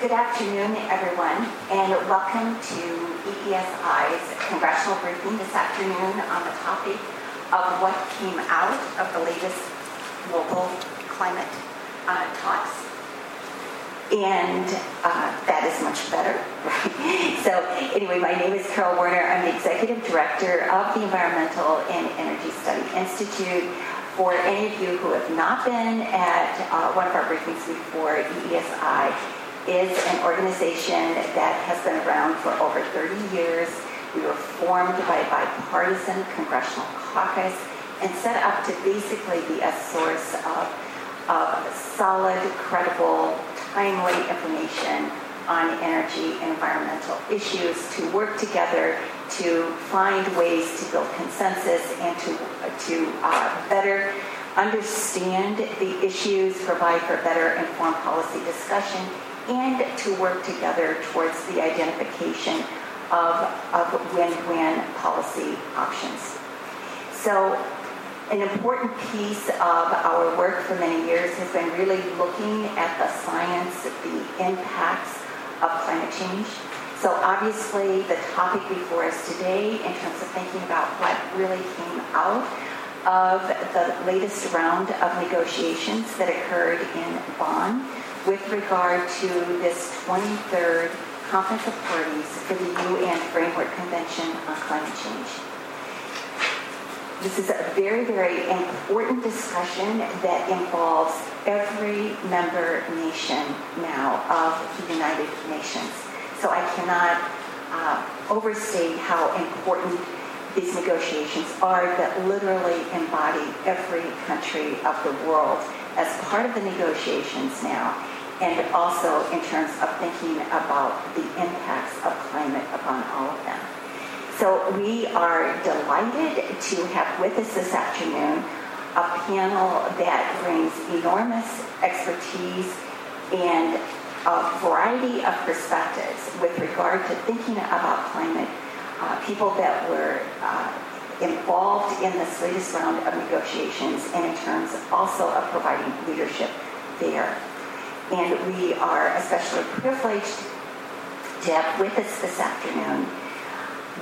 Good afternoon, everyone, and welcome to EESI's congressional briefing this afternoon on the topic of what came out of the latest global climate uh, talks. And uh, that is much better. so, anyway, my name is Carol Werner. I'm the executive director of the Environmental and Energy Study Institute. For any of you who have not been at uh, one of our briefings before, EESI is an organization that has been around for over 30 years. We were formed by a bipartisan congressional caucus and set up to basically be a source of, of solid, credible, timely information on energy and environmental issues to work together to find ways to build consensus and to, to uh, better understand the issues, provide for better informed policy discussion, and to work together towards the identification of, of win-win policy options. So an important piece of our work for many years has been really looking at the science, the impacts of climate change. So obviously the topic before us today in terms of thinking about what really came out of the latest round of negotiations that occurred in Bonn with regard to this 23rd Conference of Parties for the UN Framework Convention on Climate Change. This is a very, very important discussion that involves every member nation now of the United Nations. So I cannot uh, overstate how important these negotiations are that literally embody every country of the world as part of the negotiations now, and also in terms of thinking about the impacts of climate upon all of them. So we are delighted to have with us this afternoon a panel that brings enormous expertise and a variety of perspectives with regard to thinking about climate. Uh, people that were uh, involved in this latest round of negotiations and in terms also of providing leadership there. And we are especially privileged to have with us this afternoon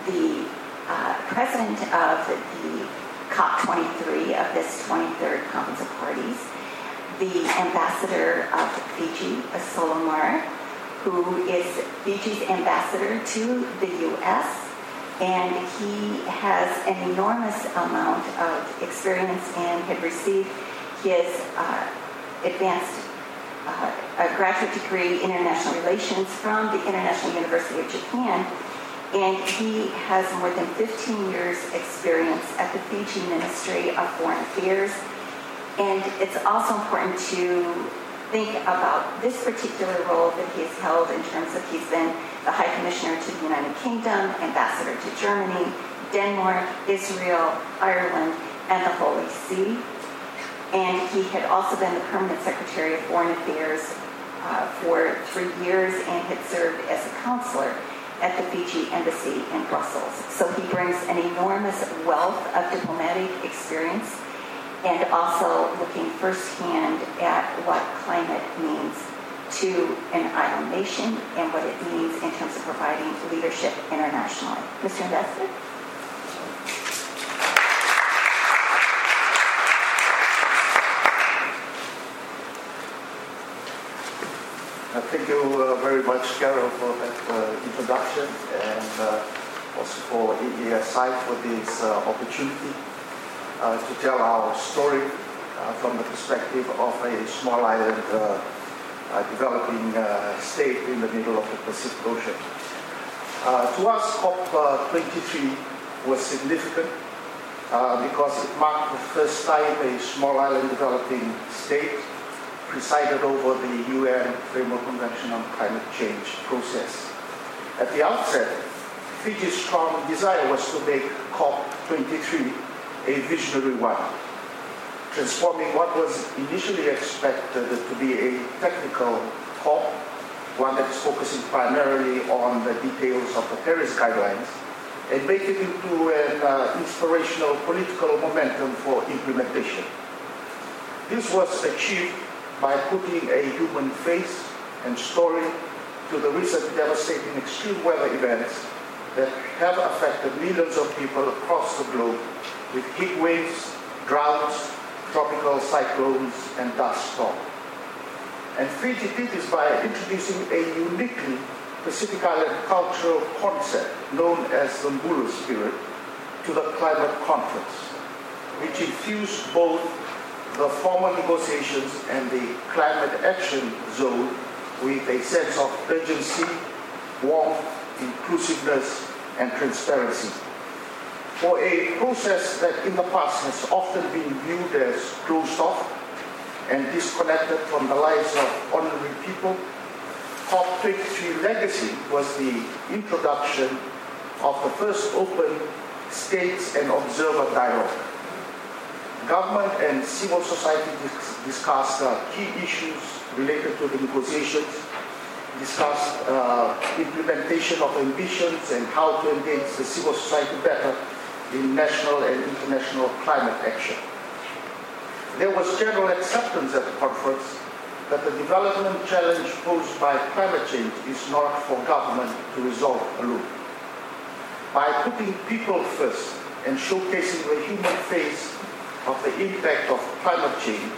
the uh, president of the COP23 of this 23rd Conference of Parties, the ambassador of Fiji, Solo Mara, who is Fiji's ambassador to the U.S., and he has an enormous amount of experience and had received his uh, advanced uh, graduate degree in international relations from the International University of Japan and he has more than 15 years experience at the Fiji Ministry of Foreign Affairs. And it's also important to think about this particular role that he has held in terms of he's been the High Commissioner to the United Kingdom, Ambassador to Germany, Denmark, Israel, Ireland, and the Holy See. And he had also been the Permanent Secretary of Foreign Affairs uh, for three years and had served as a counselor at the Fiji Embassy in Brussels. So he brings an enormous wealth of diplomatic experience and also looking firsthand at what climate means to an island nation and what it means in terms of providing leadership internationally. Mr. Ambassador? Uh, thank you uh, very much, Carol, for that uh, introduction and uh, also for EESI for this uh, opportunity uh, to tell our story from the perspective of a small island developing state in the middle of the Pacific Ocean. to us, COP23 was significant because it marked the first time a small island developing state presided over the UN Framework Convention on Climate Change process. At the outset, Fiji's strong desire was to make COP23 a visionary one, transforming what was initially expected to be a technical COP, one that is focusing primarily on the details of the Paris guidelines, and make it into an uh, inspirational political momentum for implementation. This was achieved by putting a human face and story to the recent devastating extreme weather events that have affected millions of people across the globe with heat waves, droughts, tropical cyclones, and dust storms. And Fiji did this by introducing a uniquely Pacific Island cultural concept known as the Bula spirit to the climate conference, which infused both the formal negotiations and the climate action zone with a sense of urgency, warmth, inclusiveness, and transparency. For a process that in the past has often been viewed as closed off and disconnected from the lives of ordinary people, COP23 legacy was the introduction of the first open states and observer dialogue. Government and civil society dis- discussed uh, key issues related to the negotiations, discussed uh, implementation of ambitions and how to engage the civil society better in national and international climate action. There was general acceptance at the conference that the development challenge posed by climate change is not for government to resolve alone. By putting people first and showcasing the human face of the impact of climate change,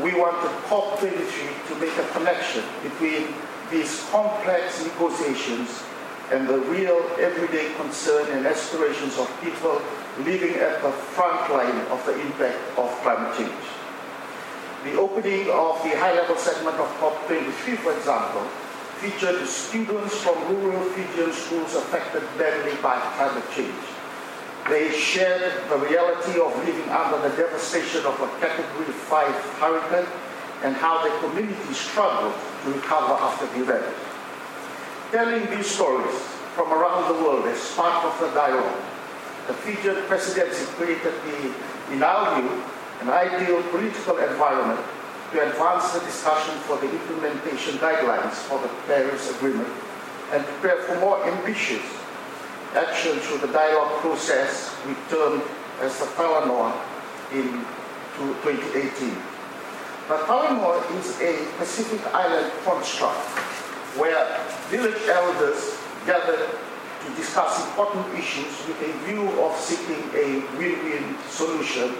we wanted COP23 to make a connection between these complex negotiations and the real everyday concern and aspirations of people living at the front line of the impact of climate change. The opening of the high-level segment of COP23, for example, featured students from rural Fijian schools affected badly by climate change. They shared the reality of living under the devastation of a Category 5 hurricane and how the community struggled to recover after the event. Telling these stories from around the world as part of the dialogue, the Fijian presidency created the, in our view, an ideal political environment to advance the discussion for the implementation guidelines for the Paris Agreement and prepare for more ambitious action through the dialogue process we termed as the Talanoa in 2018. But Talanoa is a Pacific Island construct where village elders gathered to discuss important issues with a view of seeking a win-win solution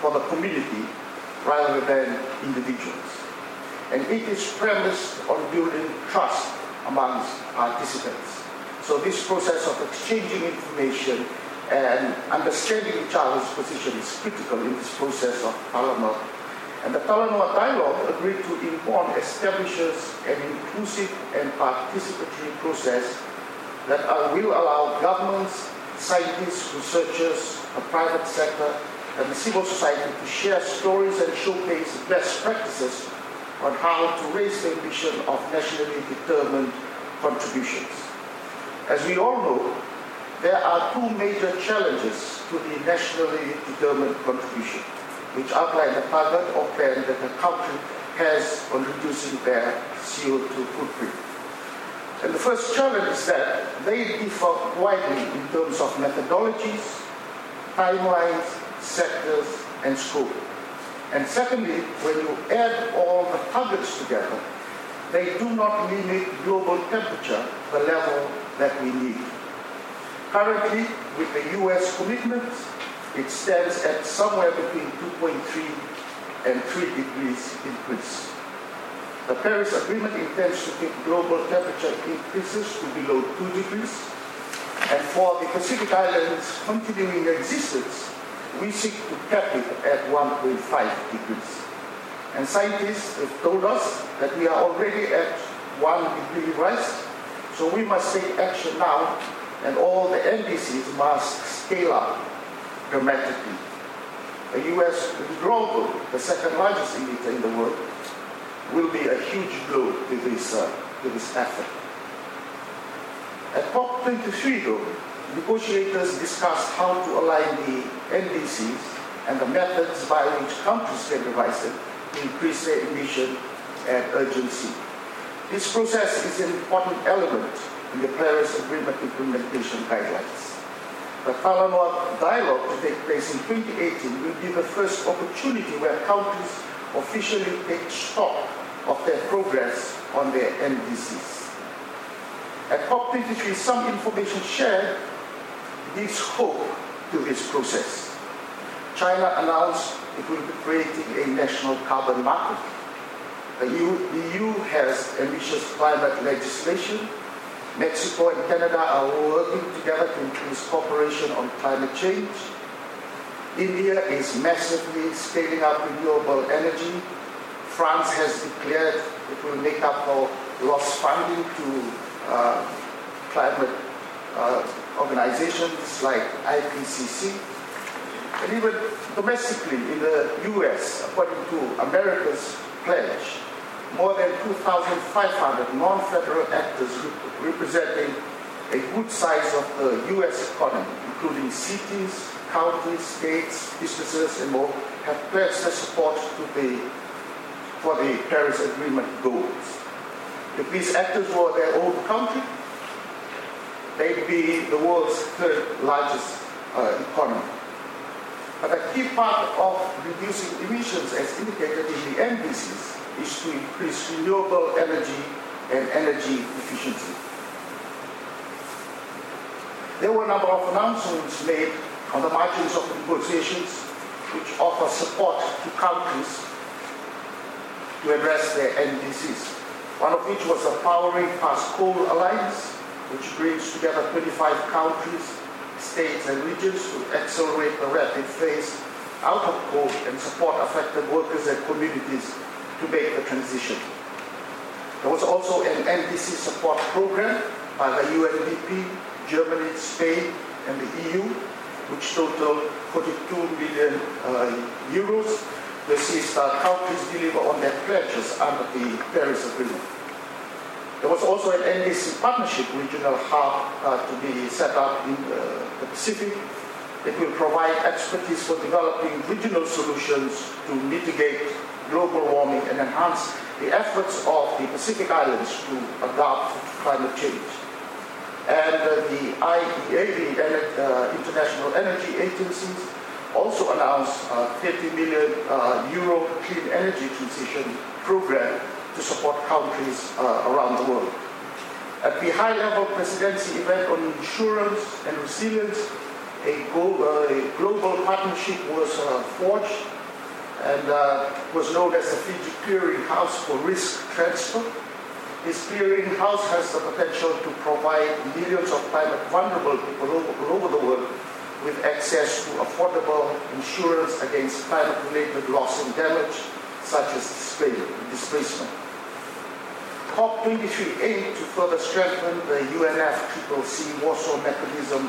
for the community rather than individuals. And it is premised on building trust amongst participants. So this process of exchanging information and understanding each other's position is critical in this process of Talanoa. And the Talanoa Dialogue agreed to in Bonn establishes an inclusive and participatory process that will allow governments, scientists, researchers, the private sector, and the civil society to share stories and showcase best practices on how to raise the ambition of nationally determined contributions. As we all know, there are two major challenges to the nationally determined contribution, which outline the target or plan that the country has on reducing their CO2 footprint. And the first challenge is that they differ widely in terms of methodologies, timelines, sectors, and scope. And secondly, when you add all the targets together, they do not limit global temperature the level that we need. Currently, with the US commitment, it stands at somewhere between 2.3 and 3 degrees increase. The Paris Agreement intends to keep global temperature increases to below 2 degrees, and for the Pacific Islands continuing existence, we seek to cap it at 1.5 degrees. And scientists have told us that we are already at 1 degree rise, so we must take action now, and all the NDCs must scale up dramatically. The US withdrawal, the second largest emitter in the world, will be a huge blow to this, uh, to this effort. At COP23, though, negotiators discussed how to align the NDCs and the methods by which countries can revise them to increase their emission and urgency. This process is an important element in the Paris Agreement implementation guidelines. The Talanoa dialogue to take place in 2018 will be the first opportunity where countries officially take stock of their progress on their NDCs. At COP23, some information shared gives hope to this process. China announced it will be creating a national carbon market. The EU, has ambitious climate legislation. Mexico and Canada are working together to increase cooperation on climate change. India is massively scaling up renewable energy. France has declared it will make up for lost funding to uh, climate uh, organizations like IPCC. And even domestically in the US, according to America's pledge, more than 2,500 non-federal actors representing a good size of the US economy, including cities, counties, states, businesses, and more, have pledged their support the, for the Paris Agreement goals. If these actors were their own country, they'd be the world's third largest uh, economy. But a key part of reducing emissions, as indicated in the NDCs, is to increase renewable energy and energy efficiency. There were a number of announcements made on the margins of negotiations which offer support to countries to address their NDCs. One of which was the Powering Past Coal Alliance, which brings together 25 countries, states, and regions to accelerate the rapid phase out of coal and support affected workers and communities to make the transition. There was also an NDC support program by the UNDP, Germany, Spain, and the EU, which totaled 42 million uh, euros to assist uh, countries deliver on their pledges under the Paris Agreement. There was also an NDC partnership regional hub uh, to be set up in the, the Pacific. It will provide expertise for developing regional solutions to mitigate global warming and enhance the efforts of the Pacific Islands to adapt to climate change. And uh, the IEA, the uh, International Energy Agency, also announced a 30 million uh, euro clean energy transition program to support countries uh, around the world. At the high-level presidency event on insurance and resilience, a, global, a global partnership was uh, forged and uh, was known as the Fiji Clearing House for Risk Transfer. This clearing house has the potential to provide millions of climate vulnerable people all over the world with access to affordable insurance against climate-related loss and damage, such as displacement. COP23 aimed to further strengthen the UNFCCC Warsaw mechanism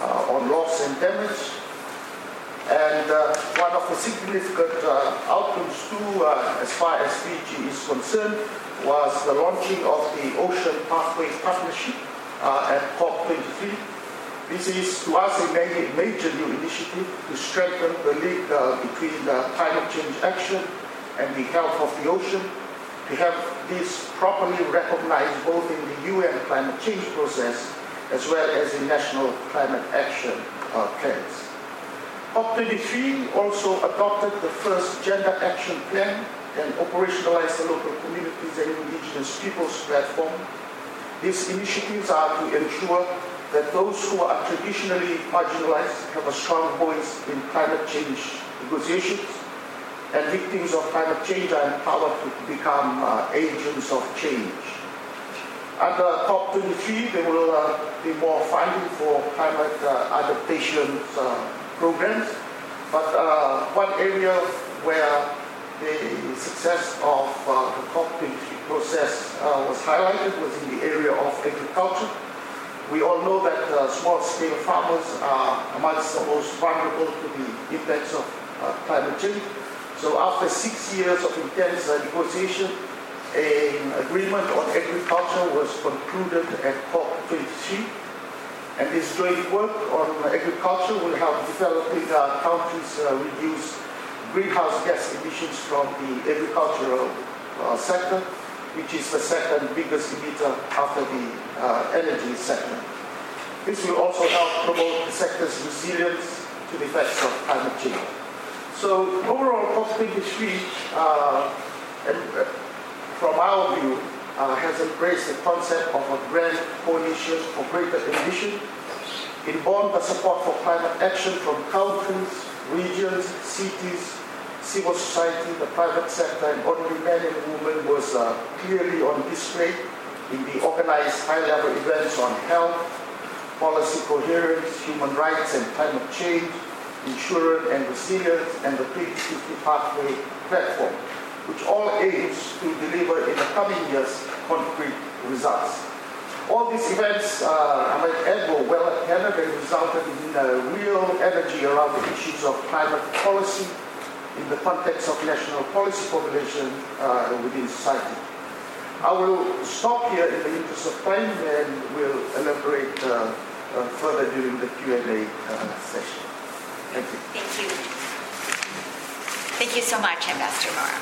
uh, on loss and damage. And uh, one of the significant uh, outcomes too, uh, as far as Fiji is concerned, was the launching of the Ocean Pathway Partnership uh, at COP23. This is to us a major new initiative to strengthen the link uh, between climate change action and the health of the ocean to have this properly recognized both in the UN climate change process as well as in national climate action uh, plans. COP23 also adopted the first gender action plan and operationalized the local communities and indigenous peoples platform. These initiatives are to ensure that those who are traditionally marginalized have a strong voice in climate change negotiations and victims of climate change are empowered to become uh, agents of change. Under COP23, there will uh, be more funding for climate uh, adaptation uh, programs, but uh, one area where the success of uh, the COP23 process was highlighted was in the area of agriculture. We all know that small-scale farmers are amongst the most vulnerable to the impacts of climate change. So after six years of intense uh, negotiation, an agreement on agriculture was concluded at COP23. And this joint work on agriculture will help developing uh, countries uh, reduce greenhouse gas emissions from the agricultural sector, which is the second biggest emitter after the uh, energy sector. This will also help promote the sector's resilience to the effects of climate change. So overall, COP23, uh, and, uh, from our view, uh, has embraced the concept of a grand coalition for greater ambition. In Bonn, the support for climate action from countries, regions, cities, civil society, the private sector, and ordinary men and women was uh, clearly on display in the organized high-level events on health, policy coherence, human rights and climate change, insurance and resilience, and the 2050 pathway platform, which all aims to deliver in the coming years concrete results. All these events, uh, I might add, were well attended and resulted in uh, real energy around the issues of climate policy in the context of national policy formulation uh, within society. I will stop here in the interest of time and will elaborate uh, uh, further during the Q&A uh, session. Thank you. Thank you. Thank you so much, Ambassador Mara.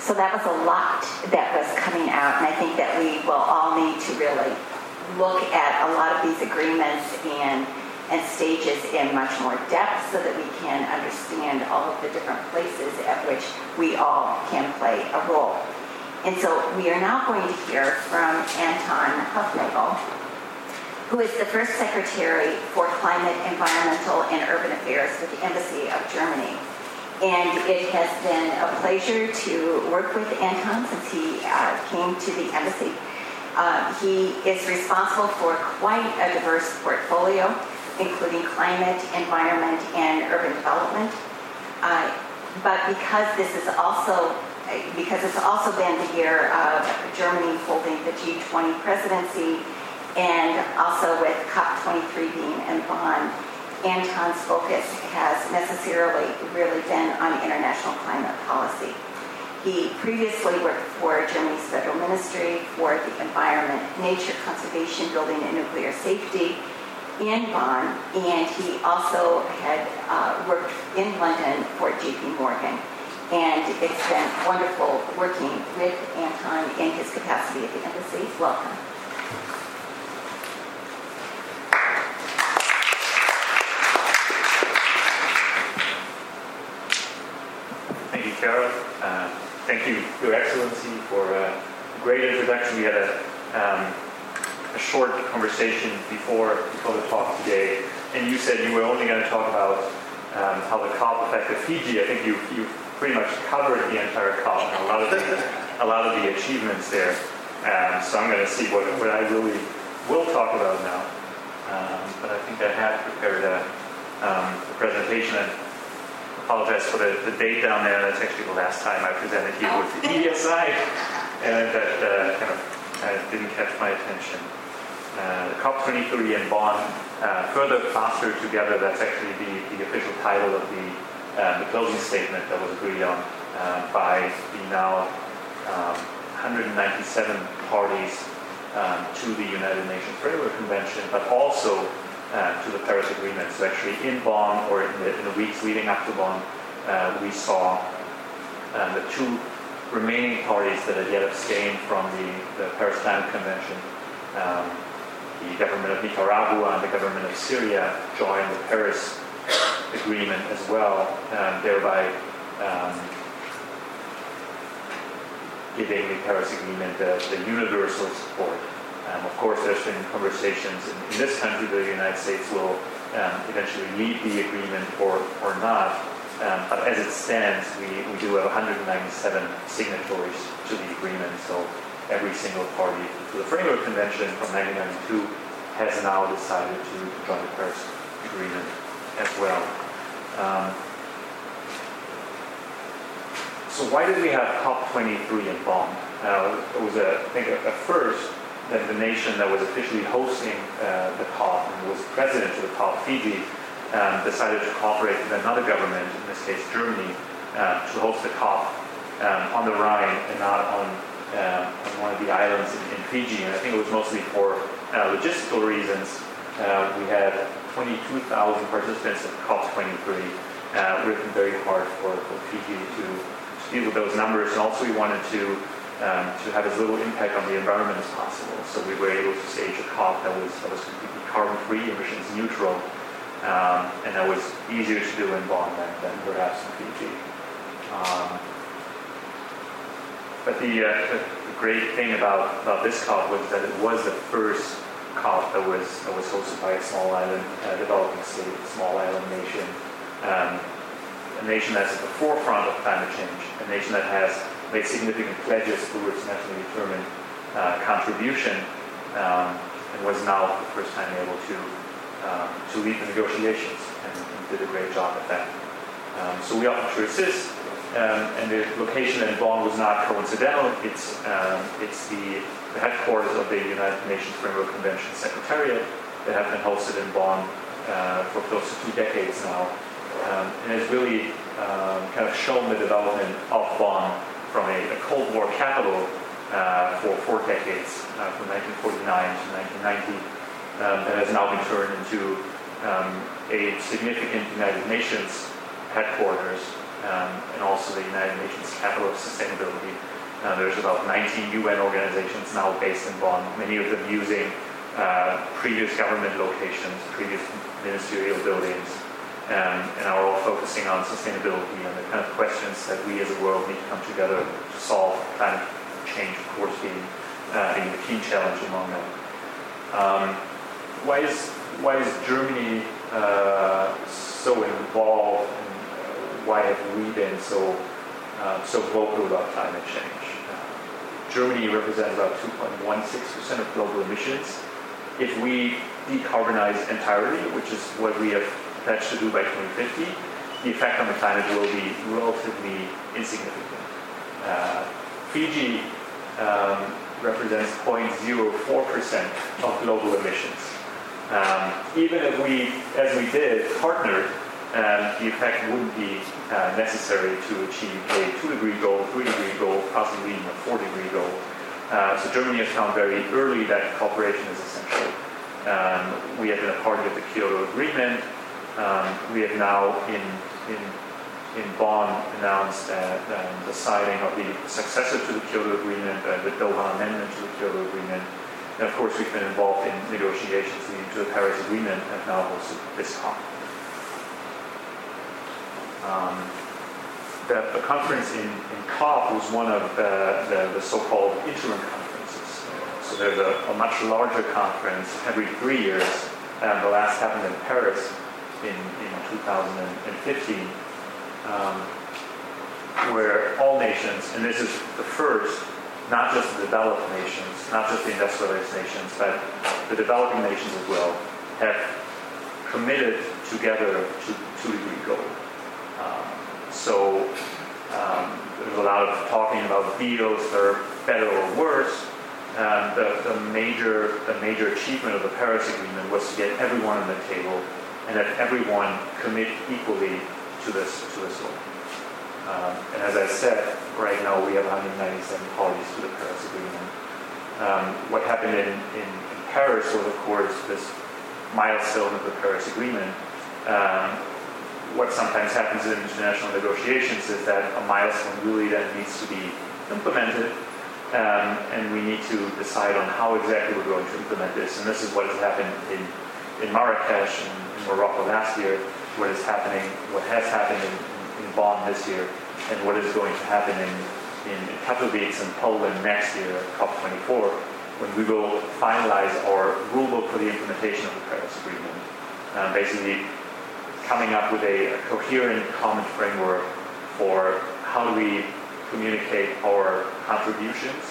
So that was a lot that was coming out, and I think that we will all need to really look at a lot of these agreements and, and stages in much more depth so that we can understand all of the different places at which we all can play a role. And so we are now going to hear from Anton Hufnagel, who is the first Secretary for Climate, Environmental, and Urban Affairs with the Embassy of Germany. And it has been a pleasure to work with Anton since he uh, came to the embassy. Uh, he is responsible for quite a diverse portfolio, including climate, environment, and urban development. Uh, but because this is also because it's also been the year of Germany holding the G20 presidency and also with COP23 being in Bonn, Anton's focus has necessarily really been on international climate policy. He previously worked for Germany's federal ministry for the environment, nature conservation, building, and nuclear safety in Bonn, and he also had uh, worked in London for JP Morgan. And it's been wonderful working with Anton in his capacity at the embassy. Welcome. Thank you, Carol. Uh, thank you, Your Excellency, for a great introduction. We had a, um, a short conversation before, before the talk today, and you said you were only going to talk about um, how the COP affected Fiji. I think you, you pretty much covered the entire COP and a lot of the, a lot of the achievements there. Um, so I'm going to see what, what I really will talk about now. Um, but I think I have prepared a, um, a presentation. And apologize for the, the date down there. That's actually the last time I presented here with the ESI, and that uh, kind of uh, didn't catch my attention. Uh, COP23 in Bonn, uh, further faster together. That's actually the, the official title of the uh, the closing statement that was agreed on uh, by the now um, 197 parties um, to the United Nations Framework Convention, but also uh, to the Paris Agreement. So actually in Bonn, or in the, in the weeks leading up to Bonn, uh, we saw uh, the two remaining parties that had yet abstained from the, the Paris Climate Convention, um, the government of Nicaragua and the government of Syria, join the Paris Agreement as well, um, thereby um, giving the Paris Agreement the, the universal support. Um, of course, there's been conversations in, in, this country that the United States will um, eventually lead the agreement or, or not. Um, but as it stands, we, we do have 197 signatories to the agreement. So every single party to the Framework Convention from 1992 has now decided to join the Paris Agreement as well. Um, so why did we have COP23 in Bonn? Uh, it was, a, I think, a, a first that the nation that was officially hosting uh, the COP and was president of the COP, Fiji, um, decided to cooperate with another government, in this case Germany, uh, to host the COP um, on the Rhine and not on, uh, on one of the islands in, in, Fiji. And I think it was mostly for uh, logistical reasons. We had 22,000 participants at COP23, uh, working very hard for, for Fiji to, deal with those numbers. And also we wanted to um, to have as little impact on the environment as possible. So we were able to stage a COP that was, that was completely carbon-free, emissions neutral, Um, and that was easier to do in Bonn than, than perhaps in Fiji. Um, but the, uh, the great thing about, about this COP was that it was the first That was, that was hosted by a small island, uh, developing state, a small island nation, um, a nation that's at the forefront of climate change, a nation that has made significant pledges towards nationally determined uh, contribution, um, and was now for the first time able to um, to lead the negotiations and, and, did a great job at that. Um, so we offered to assist, um, and the location in Bonn was not coincidental. It's um, it's the, the headquarters of the United Nations Framework Convention Secretariat that have been hosted in Bonn uh, for close to two decades now, um, and has really kind of shown the development of Bonn from a, a Cold War capital uh, for four decades, uh, from 1949 to 1990, um, that has now been turned into um, a significant United Nations headquarters um, and also the United Nations capital of sustainability. Uh, there's about 19 UN organizations now based in Bonn, many of them using uh, previous government locations, previous ministerial buildings, um, and are all focusing on sustainability and the kind of questions that we as a world need to come together to solve climate change, of course, being, uh, being the key challenge among them. Um, why is why is Germany uh, so involved? And, why have we been so uh, so vocal about climate change? Germany represents about 2.16 percent of global emissions. If we decarbonize entirely, which is what we have pledged to do by 2050, the effect on the climate will be relatively insignificant. Uh, Fiji um, represents 0.04% of global emissions. Um, even if we, as we did, partnered, um, the effect wouldn't be uh, necessary to achieve a two degree goal, three degree goal, possibly even a four degree goal. Uh, so Germany has found very early that cooperation is essential. Um, we have been a party of the Kyoto Agreement. Um, we have now, in, in, in Bonn, announced um, the signing of the successor to the Kyoto Agreement, uh, the Doha Amendment to the Kyoto Agreement. And of course, we've been involved in negotiations leading to the Paris Agreement and now hosted this COP. Um, the, the, conference in, in, COP was one of the, the, the so-called interim conferences. So there's a, a, much larger conference every three years. and the last happened in Paris in, in 2015, um, where all nations, and this is the first not just the developed nations, not just the industrialized nations, but the developing nations as well, have committed together to two-degree goal. Um, so um, there's a lot of talking about deals that are better or worse. Um, the, the, major, the major achievement of the Paris Agreement was to get everyone on the table and that everyone commit equally to this, to this goal. Um, and as I said, right now we have 197 parties to the Paris Agreement. Um, what happened in, in, in, Paris was, of course, this milestone of the Paris Agreement. Um, what sometimes happens in international negotiations is that a milestone really then needs to be implemented, um, and we need to decide on how exactly we're going to implement this. And this is what has happened in, in Marrakesh and in Morocco last year, what is happening, what has happened in, in Bonn this year, and what is going to happen in, in Katowice in Poland next year, COP24, when we will finalize our rulebook for the implementation of the Paris Agreement. Um, basically, coming up with a, a, coherent common framework for how do we communicate our contributions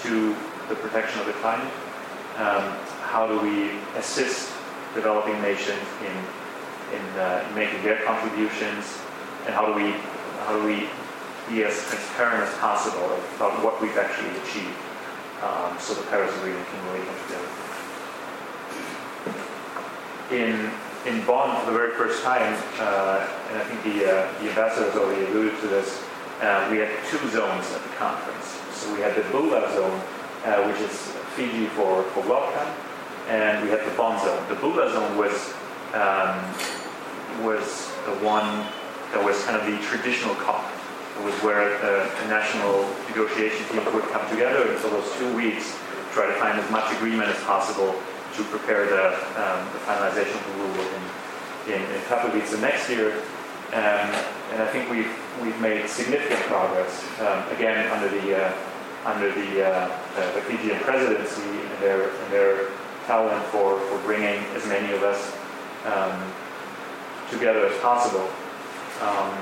to the protection of the climate, um, how do we assist developing nations in, in, uh, in making their contributions, and how do we how do we be as transparent as possible about what we've actually achieved um, so the Paris Agreement can really come together. In, in Bonn, for the very first time, uh, and I think the, uh, the ambassadors already alluded to this, uh, we had two zones at the conference. So we had the Bula zone, uh, which is Fiji for, for welcome, and we had the Bonn zone. The Bula zone was um, was the one that was kind of the traditional COP. It was where the, the national negotiation teams would come together and for those two weeks try to find as much agreement as possible to prepare the, um, the finalization of the rule in, in, in Katowice next year. Um, and I think we've, we've made significant progress, um, again, under the, uh, under the, uh, uh, the Fijian presidency and their, and their talent for, for bringing as many of us um, together as possible. Um,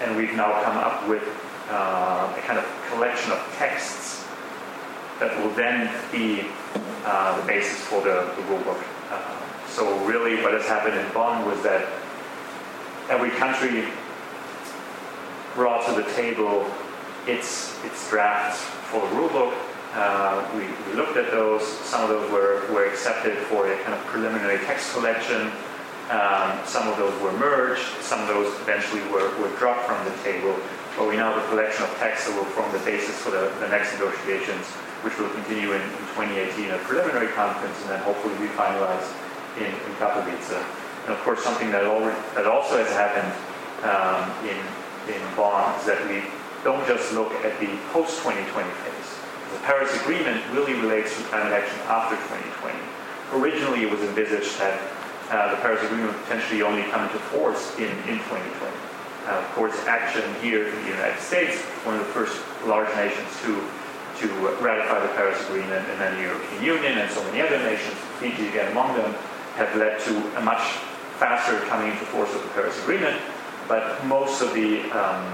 and we've now come up with uh, a kind of collection of texts that will then be uh, the basis for the, the rule book. Uh, so really what has happened in Bonn was that every country brought to the table its, its drafts for the rule book. Uh, we, we, looked at those. Some of those were, were accepted for a kind of preliminary text collection. Um, some of those were merged. Some of those eventually were, were dropped from the table. But we now have a collection of texts that will form the basis for the, the next negotiations, which will continue in, in 2018 at a preliminary conference and then hopefully be finalized in, in Katowice. And of course, something that, already, that also has happened um, in, in Bonn is that we don't just look at the post-2020 phase. The Paris Agreement really relates to climate action after 2020. Originally, it was envisaged that uh, the Paris Agreement would potentially only come into force in, in 2020. Uh, of course, action here in the United States, one of the first large nations to, to ratify the Paris Agreement, and then the European Union and so many other nations, Fiji again among them, have led to a much faster coming into force of the Paris Agreement, but most of the um,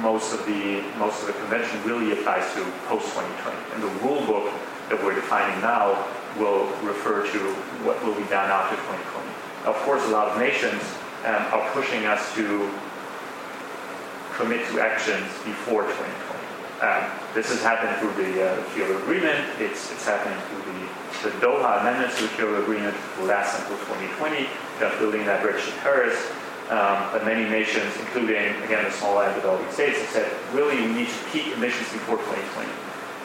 most of the most of the convention really applies to post 2020, and the rule book that we're defining now will refer to what will be done after 2020. Of course, a lot of nations um, are pushing us to commit to actions before 2020. Um, this has happened through the uh, Kyoto Agreement. It's it's happening through the the Doha amendments to the Kyoto Agreement will last until 2020 just building that bridge to Paris. Um, but many nations, including, again, the small island developing states, have said, really, we need to peak emissions before 2020.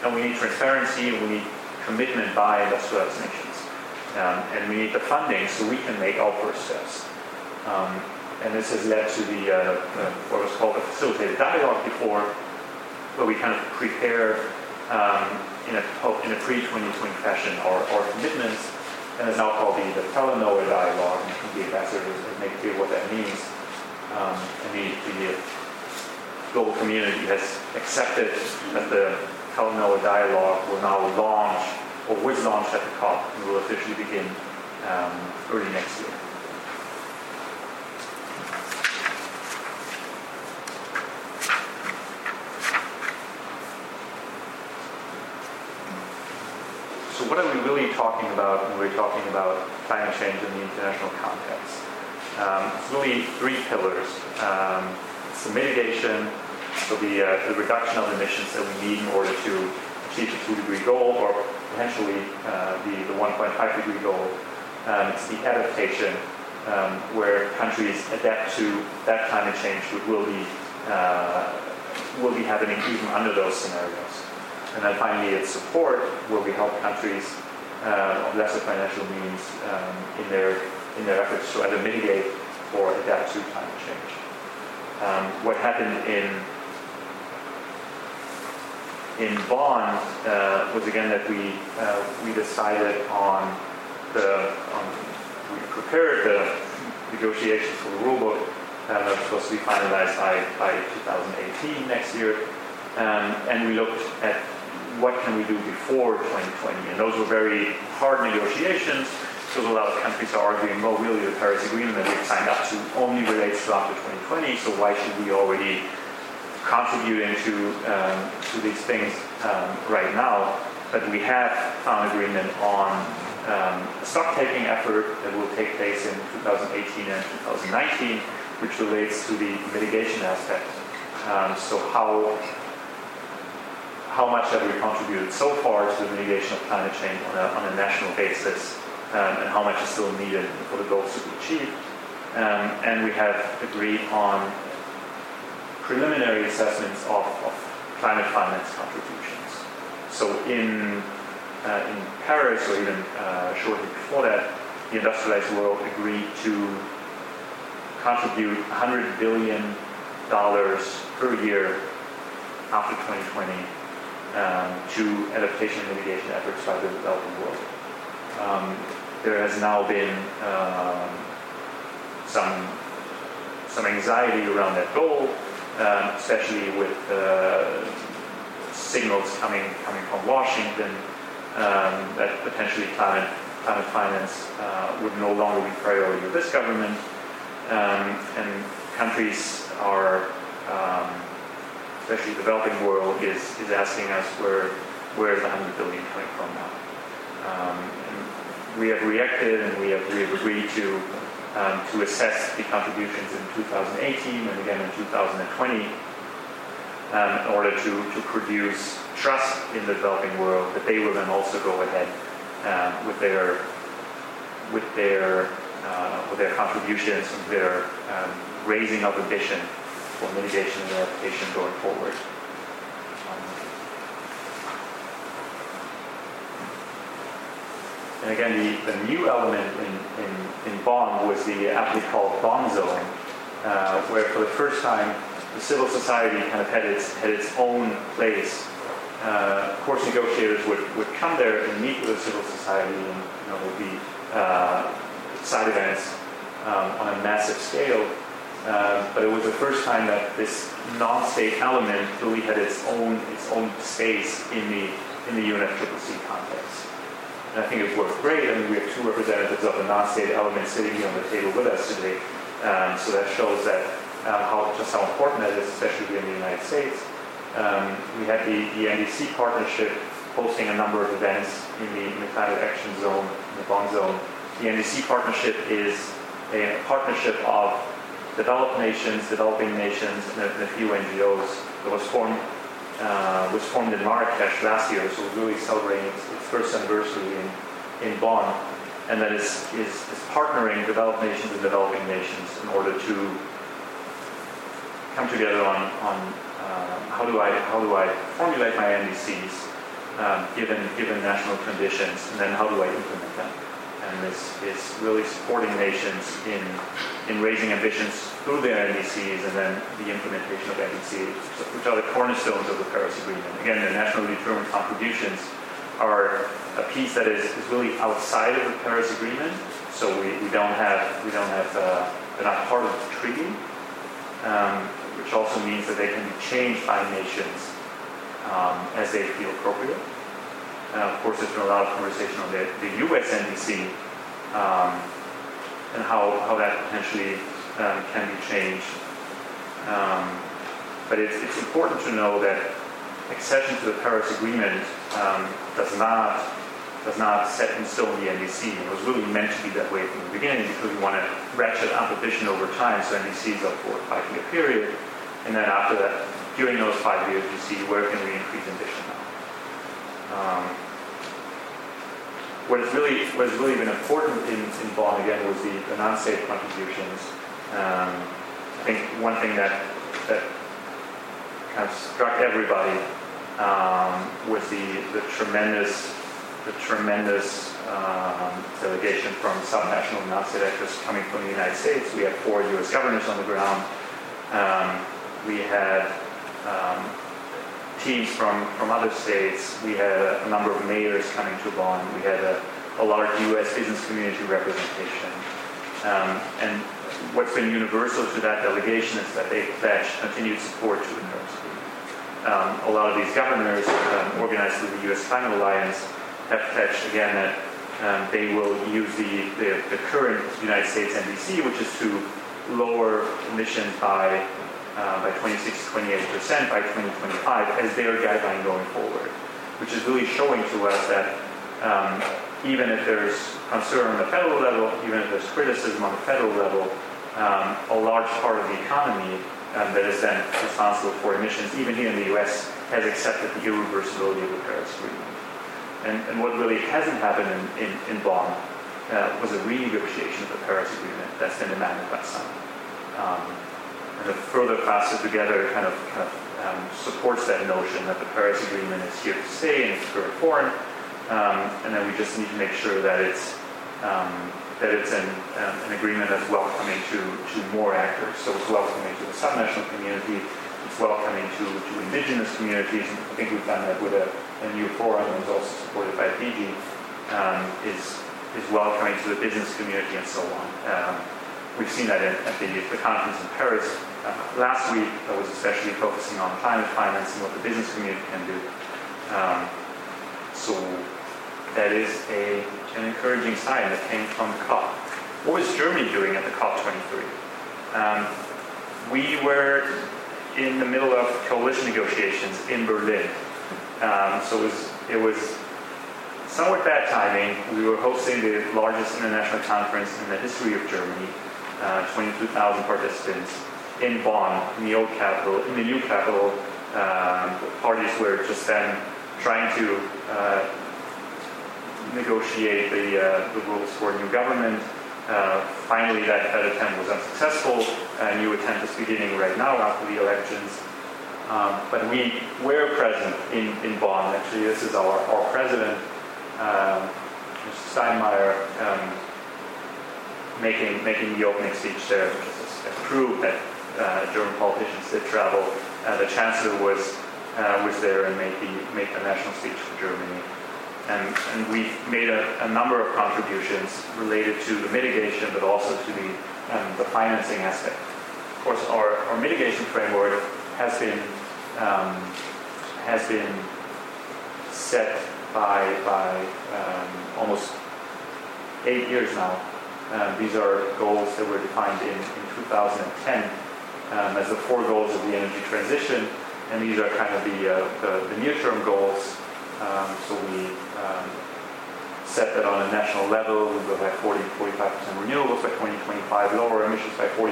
And we need transparency and we need commitment by industrialized nations. Um, and we need the funding so we can make our first steps. Um, and this has led to the uh, uh, what was called a facilitated dialogue before, where we kind of prepare um, in a, in a pre-2020 fashion our, our commitments and it's now called the, the Talanoa Dialogue, and the ambassador has made clear what that means. Um, and the, the global community has accepted that the Talanoa Dialogue will now launch, or was launched at the COP, and will officially begin um, early next year. So what are we really talking about when we're talking about climate change in the international context? Um, it's really three pillars. Um, it's the mitigation, so the, uh, the reduction of emissions that we need in order to achieve the two degree goal or potentially uh, the, the 1.5 degree goal. Um, it's the adaptation um, where countries adapt to that climate change which will be, uh, will be happening even under those scenarios. And then finally, it's support, where we help countries uh, of lesser financial means um, in their in their efforts to either mitigate or adapt to climate change. Um, what happened in in Bonn uh, was again that we uh, we decided on the on, we prepared the negotiations for the rulebook um, that was supposed to be finalized by, by 2018 next year, um, and we looked at what can we do before 2020? And those were very hard negotiations because a lot of countries are arguing, well, really the Paris Agreement that we've signed up to only relates to after 2020, so why should we already contributing to, um, to these things um, right now? But we have found agreement on um, a stock-taking effort that will take place in 2018 and 2019, which relates to the mitigation aspect. Um, so how how much have we contributed so far to the mitigation of climate change on a, on a national basis um, and how much is still needed for the goals to be achieved. Um, and we have agreed on preliminary assessments of, of climate finance contributions. So in, uh, in Paris, or even uh, shortly before that, the industrialized world agreed to contribute $100 billion per year after 2020 um, to adaptation and mitigation efforts by the developing world. Um, there has now been um, some some anxiety around that goal, um, especially with uh, signals coming coming from Washington um, that potentially climate climate finance uh, would no longer be priority of this government, um, and countries are, especially the developing world, is is asking us where where is the 100 billion coming from now. Um, we have reacted and we have, we have agreed to um, to assess the contributions in 2018 and again in 2020 um, in order to, to produce trust in the developing world that they will then also go ahead um, with their with their uh, with their contributions and their um, raising of ambition for mitigation and adaptation going forward. And again, the, the new element in, in, in Bonn was the aptly called Bonn zone, uh, where for the first time the civil society kind of had its, had its own place. Uh, course, negotiators would, would come there and meet with the civil society, and you know, there would be uh, side events um, on a massive scale. Uh, but it was the first time that this non-state element really had its own its own space in the in the UNFCCC context. And I think it worked great. I mean, we have two representatives of the non-state element sitting here on the table with us today. Um, so that shows that uh, how just how important that is, especially here in the United States. Um, we had the, the NDC partnership hosting a number of events in the, in the climate action zone, in the Bonn zone. The NDC partnership is a partnership of developed nations, developing nations, and a, few NGOs that was formed uh, was formed in Marrakesh last year, so we're really celebrating its, its first anniversary in, in Bonn, and that is, is, is partnering developed nations and developing nations in order to come together on, on uh, how do I how do I formulate my NDCs um, given given national conditions, and then how do I implement them? And this is really supporting nations in in raising ambitions through their NDCs and then the implementation of NDCs, which are the cornerstones of the Paris Agreement. Again, the nationally determined contributions are a piece that is, is really outside of the Paris Agreement. So we, we don't have we don't have uh, they're not part of the treaty, um, which also means that they can be changed by nations um, as they feel appropriate. Uh, of course, there's been a lot of conversation on the, the U.S. NDC. Um, and how, how that potentially um, can be changed. Um, but it's, it's important to know that accession to the Paris Agreement um, does not does not set in stone the NDC. It was really meant to be that way from the beginning because we want to ratchet up ambition over time. So NDCs are for a five-year period, and then after that, during those five years, you see where can we increase ambition now. Um, what has really what has really been important in, in again was the, the non-state contributions. Um, I think one thing that that kind of struck everybody um, was the the tremendous the tremendous um, delegation from subnational non-state actors coming from the United States. We had four U.S. governors on the ground. Um, we had um, teams from, from other states. We had a, a number of mayors coming to Bonn. We had a, a large U.S. business community representation. Um, and what's been universal to that delegation is that they pledged continued support to the Paris Um, a lot of these governors, um, organized through the U.S. Climate Alliance, have pledged again that um, they will use the, the, the current United States NDC, which is to lower emissions by uh, by 26 28% by 2025 as their guideline going forward, which is really showing to us that um, even if there's concern on the federal level, even if there's criticism on the federal level, um, a large part of the economy um, that is then responsible for emissions, even here in the US, has accepted the irreversibility of the Paris Agreement. And, and what really hasn't happened in, in, in Bonn uh, was a renegotiation of the Paris Agreement that's been demanded by some. Um, and the further faster together kind of, kind of um, supports that notion that the Paris Agreement is here to stay in its current form, um, and then we just need to make sure that it's um, that it's an, um, an agreement that's welcoming to, to more actors. So it's welcoming to the subnational community, it's welcoming to, to indigenous communities, and I think we've done that with a, a new forum that was also supported by PG, um, is, is welcoming to the business community and so on. We've seen that in, at the, the conference in Paris uh, last week. That was especially focusing on climate finance and what the business community can do. Um, so that is a, an encouraging sign that came from the COP. What was Germany doing at the COP23? Um, we were in the middle of coalition negotiations in Berlin. Um, so it was, it was somewhat bad timing. We were hosting the largest international conference in the history of Germany, uh, 22,000 participants in Bonn, in the old capital, in the new capital. Um, parties were just then trying to uh, negotiate the, uh, the rules for a new government. Uh, finally, that, that attempt was unsuccessful. A new attempt is beginning right now after the elections. Um, but we were present in, in Bonn. Actually, this is our, our president, um, Mr. Steinmeier, um, making, making the opening speech there, proof that uh, German politicians did travel. Uh, the chancellor was, uh, was there and made the, made the national speech for Germany. And, and we've made a, a, number of contributions related to the mitigation, but also to the, um, the financing aspect. Of course, our, our mitigation framework has been, um, has been set by, by um, almost eight years now. Um, these are goals that were defined in, in 2010 um, as the four goals of the energy transition, and these are kind of the, uh, the, the near-term goals um, so we um, set that on a national level. We go have 40 45% renewables by 2025, lower emissions by 40%.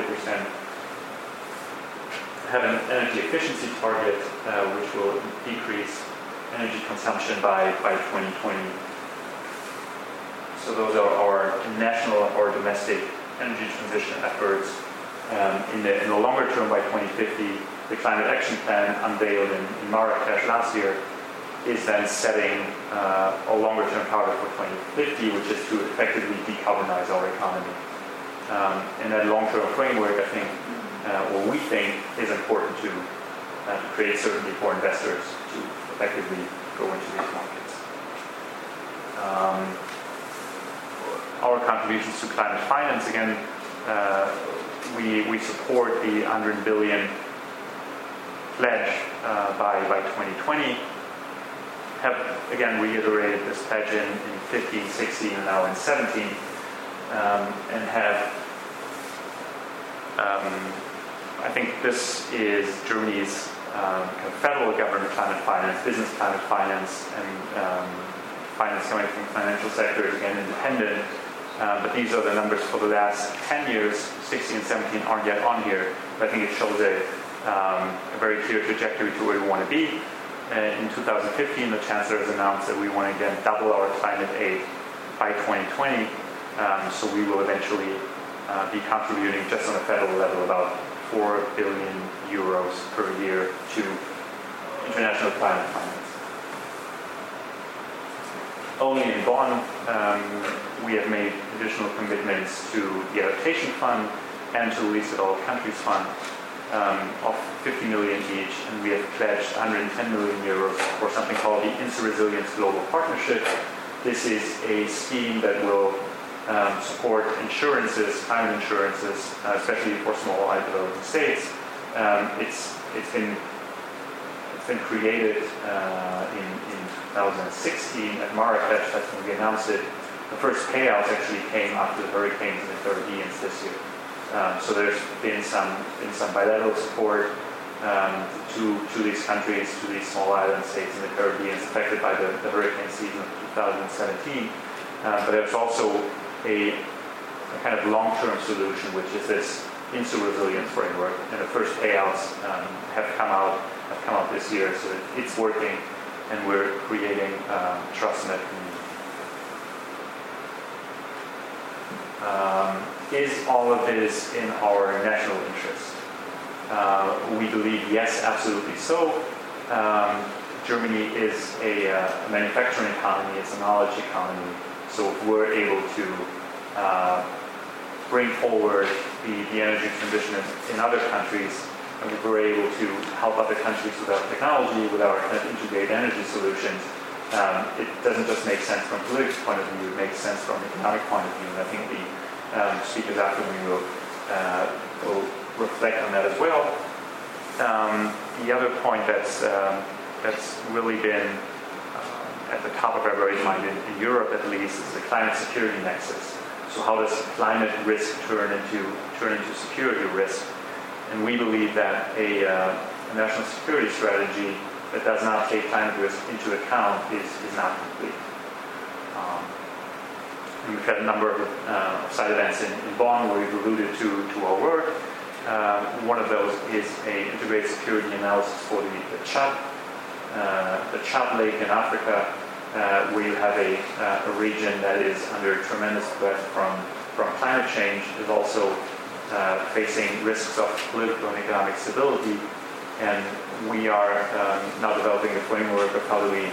Have an energy efficiency target uh, which will decrease energy consumption by, by 2020. So those are our national or domestic energy transition efforts. Um, in, the, in the longer term, by 2050, the Climate Action Plan unveiled in, in Marrakesh last year is then setting uh, a longer term target for 2050, which is to effectively decarbonize our economy. Um, and that long term framework, I think, uh, what we think is important to, uh, to create certainty for investors to effectively go into these markets. Um, our contributions to climate finance, again, uh, we, we support the 100 billion pledge uh, by, by 2020 have again reiterated this pledge in, in 15, 16, and now in 17, um, and have. Um, I think this is Germany's um, kind of federal government climate finance, business climate finance, and um, finance coming from the financial sectors, again independent. Uh, but these are the numbers for the last 10 years. 16 and 17 aren't yet on here. But I think it shows a, um, a very clear trajectory to where we want to be. Uh, in 2015, the Chancellor has announced that we want to again double our climate aid by 2020. Um, so we will eventually uh, be contributing just on a federal level about 4 billion euros per year to international climate finance. Only in Bonn, um, we have made additional commitments to the Adaptation Fund and to the Least Developed Countries Fund um, of 50 million each, and we have pledged 110 million euros for something called the InsuResilience Global Partnership. This is a scheme that will um, support insurances, climate insurances, uh, especially for small island developing states. Um, it's it's been been created uh, in, in 2016 at Marrakesh. That's when we announced it. The first payouts actually came after the hurricanes in the Caribbean this year. Um, so there's been some been some bilateral support um, to to these countries, to these small island states in the Caribbean affected by the, the hurricane season of 2017. Uh, but there's also a, a kind of long-term solution, which is this InsuResilience framework, and the first payouts um, have come out have come out this year, so it's working, and we're creating um, trust in that community. Um, is all of this in our national interest? Uh, we believe yes, absolutely so. Um, Germany is a, uh, manufacturing economy, it's a knowledge economy. So if we're able to uh, bring forward the, the energy transition in other countries, we're able to help other countries with our technology, with our kind of integrated energy solutions, um, it doesn't just make sense from a political point of view, it makes sense from an economic point of view. And I think the um, speakers after me will uh, will reflect on that as well. Um, the other point that's um, that's really been uh, at the top of everybody's mind in, in Europe, at least, is the climate security nexus. So how does climate risk turn into turn into security risk? And we believe that a, uh, a national security strategy that does not take risk into account is, is not complete. Um, we've had a number of uh, side events in, in Bonn where we've alluded to, to our work. Uh, one of those is a integrated security analysis for the, the Chad, uh, the Chad Lake in Africa, uh, where you have a, uh, a region that is under tremendous threat from, from climate change, is also uh, facing risks of political and economic stability. And we are um, now developing a framework of how do we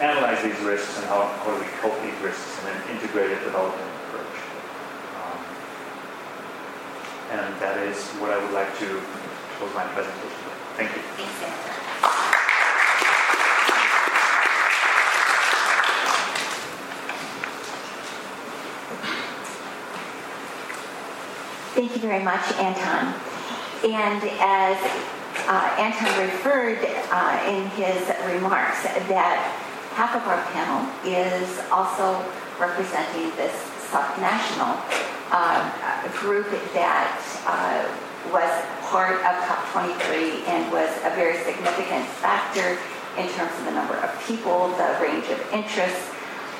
analyze these risks and how, how do we cope these risks in an integrated development approach. Um, and that is what I would like to close my presentation with. Thank you. Thanks, Senator. Thank you very much, Anton. And as uh, Anton referred uh, in his remarks, that half of our panel is also representing this subnational uh, group that uh, was part of COP23 and was a very significant factor in terms of the number of people, the range of interests,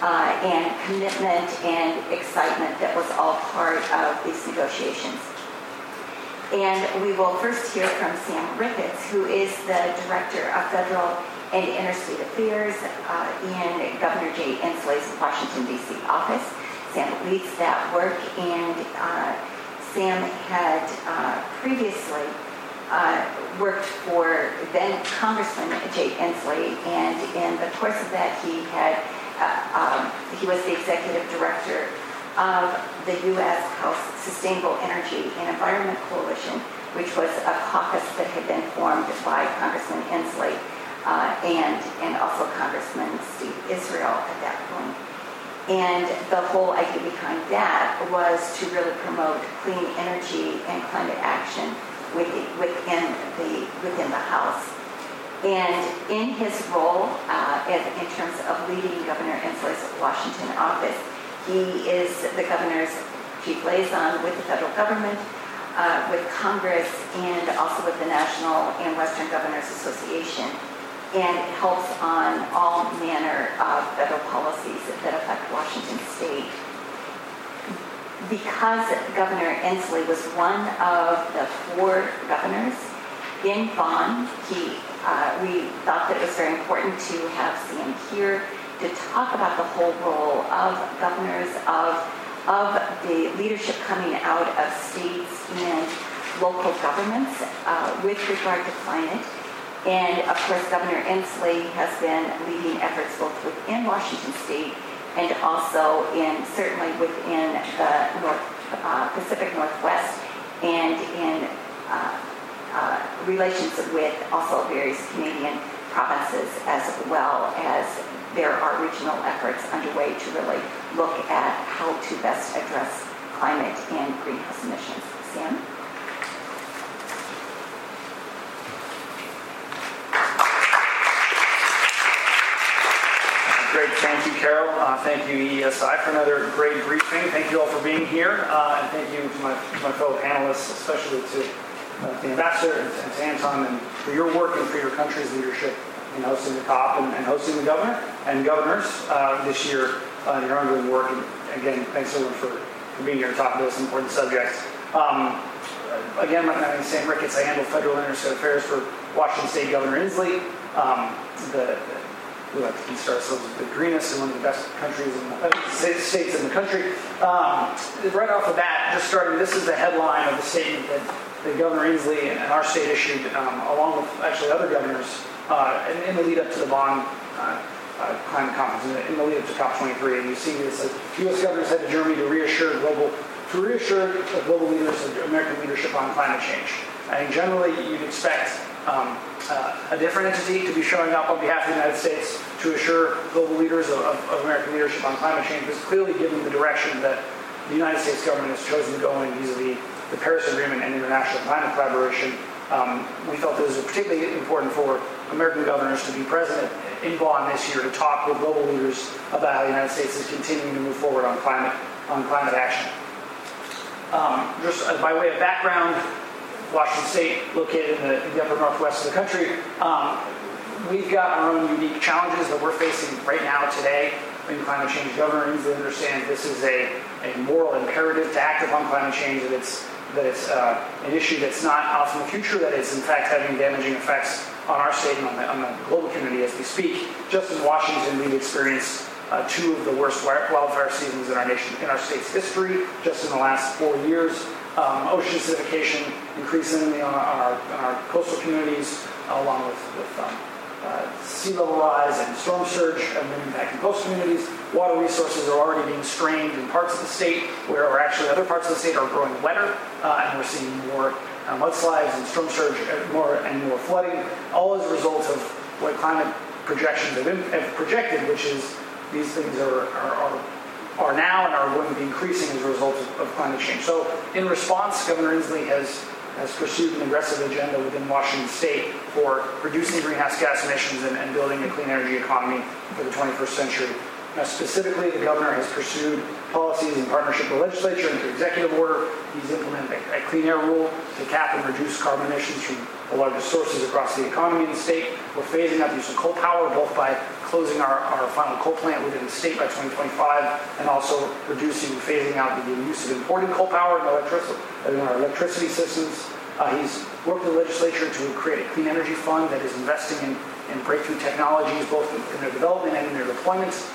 uh, and commitment and excitement that was all part of these negotiations. And we will first hear from Sam Ricketts, who is the Director of Federal and Interstate Affairs uh, in Governor Jay Inslee's Washington, D.C. office. Sam leads that work, and uh, Sam had uh, previously uh, worked for then Congressman Jay Inslee, and in the course of that, he had uh, um, he was the executive director of the U.S. Sustainable Energy and Environment Coalition, which was a caucus that had been formed by Congressman Inslee uh, and and also Congressman Steve Israel at that point. And the whole idea behind that was to really promote clean energy and climate action within the within the House. And in his role, uh, in, in terms of leading Governor Inslee's Washington office, he is the governor's chief liaison with the federal government, uh, with Congress, and also with the National and Western Governors Association, and helps on all manner of federal policies that affect Washington state. Because Governor Inslee was one of the four governors in Bonn, he, uh, we thought that it was very important to have Sam here to talk about the whole role of governors, of, of the leadership coming out of states and local governments uh, with regard to climate. And of course, Governor Inslee has been leading efforts both within Washington state and also in certainly within the North, uh, Pacific Northwest and in uh, uh, relations with also various Canadian provinces as well as there are regional efforts underway to really look at how to best address climate and greenhouse emissions. Sam? Great, thank you, Carol. Uh, thank you, ESI, for another great briefing. Thank you all for being here, uh, and thank you to my, to my fellow panelists, especially to the ambassador and, and to Anton, and for your work and for your country's leadership in hosting the COP and, and hosting the governor and governors uh, this year uh, your ongoing work. And again, thanks everyone for, for being here to talk about this important subject. Um, again, my name is Sam Ricketts. I handle federal and interstate affairs for Washington State Governor Inslee. Um, the we like to consider ourselves the greenest and one of the best countries in the uh, states in the country. Um, right off the bat, just starting, this is the headline of the statement that, that Governor Inslee and our state issued, um, along with actually other governors, uh, in, in, the lead up to the Bonn uh, uh, climate conference, in the, in the, lead up to COP23. And you see this as U.S. governors head to Germany to reassure global to reassure global leaders of American leadership on climate change. I think generally you'd expect um, uh, a different entity to be showing up on behalf of the United States to assure global leaders of, of, American leadership on climate change, because clearly given the direction that the United States government has chosen to go in vis-a-vis the Paris Agreement and international climate collaboration, um, we felt it was particularly important for American governors to be present in Bonn this year to talk with global leaders about how the United States is continuing to move forward on climate on climate action. Um, just uh, by way of background, Washington State, located in the, in the upper northwest of the country, um, we've got our own unique challenges that we're facing right now today in climate change. Governor Inslee understands this is a, a moral imperative to act upon climate change, that it's, that it's uh, an issue that's not off in the future, that it's in fact having damaging effects on our state and on the, on the global community as we speak. Just in Washington, we've experienced uh, two of the worst wildfire seasons in our nation, in our state's history, just in the last four years. Um, ocean acidification increasingly on our, on our, coastal communities, along with, with um, uh, sea level rise and storm surge have been impacting coastal communities. Water resources are already being strained in parts of the state where, or actually other parts of the state are growing wetter, uh, and we're seeing more uh, mudslides and storm surge, uh, more and more flooding, all as a result of what climate projections have, have projected, which is these things are, are, are, are now and are going to be increasing as a result of, of climate change. So in response, Governor Inslee has has pursued an aggressive agenda within Washington state for reducing greenhouse gas emissions and, and, building a clean energy economy for the 21st century. Now, specifically, the governor has pursued policies in partnership with the legislature and through executive order. He's implemented a, a clean air rule to cap and reduce carbon emissions from the largest sources across the economy in the state. We're phasing out the use of coal power, both by closing our, our final coal plant within the state by 2025 and also reducing, and phasing out the use of imported coal power in, electricity, in our electricity systems. Uh, he's worked with the legislature to create a clean energy fund that is investing in, in breakthrough technologies, both in, in their development and in their deployments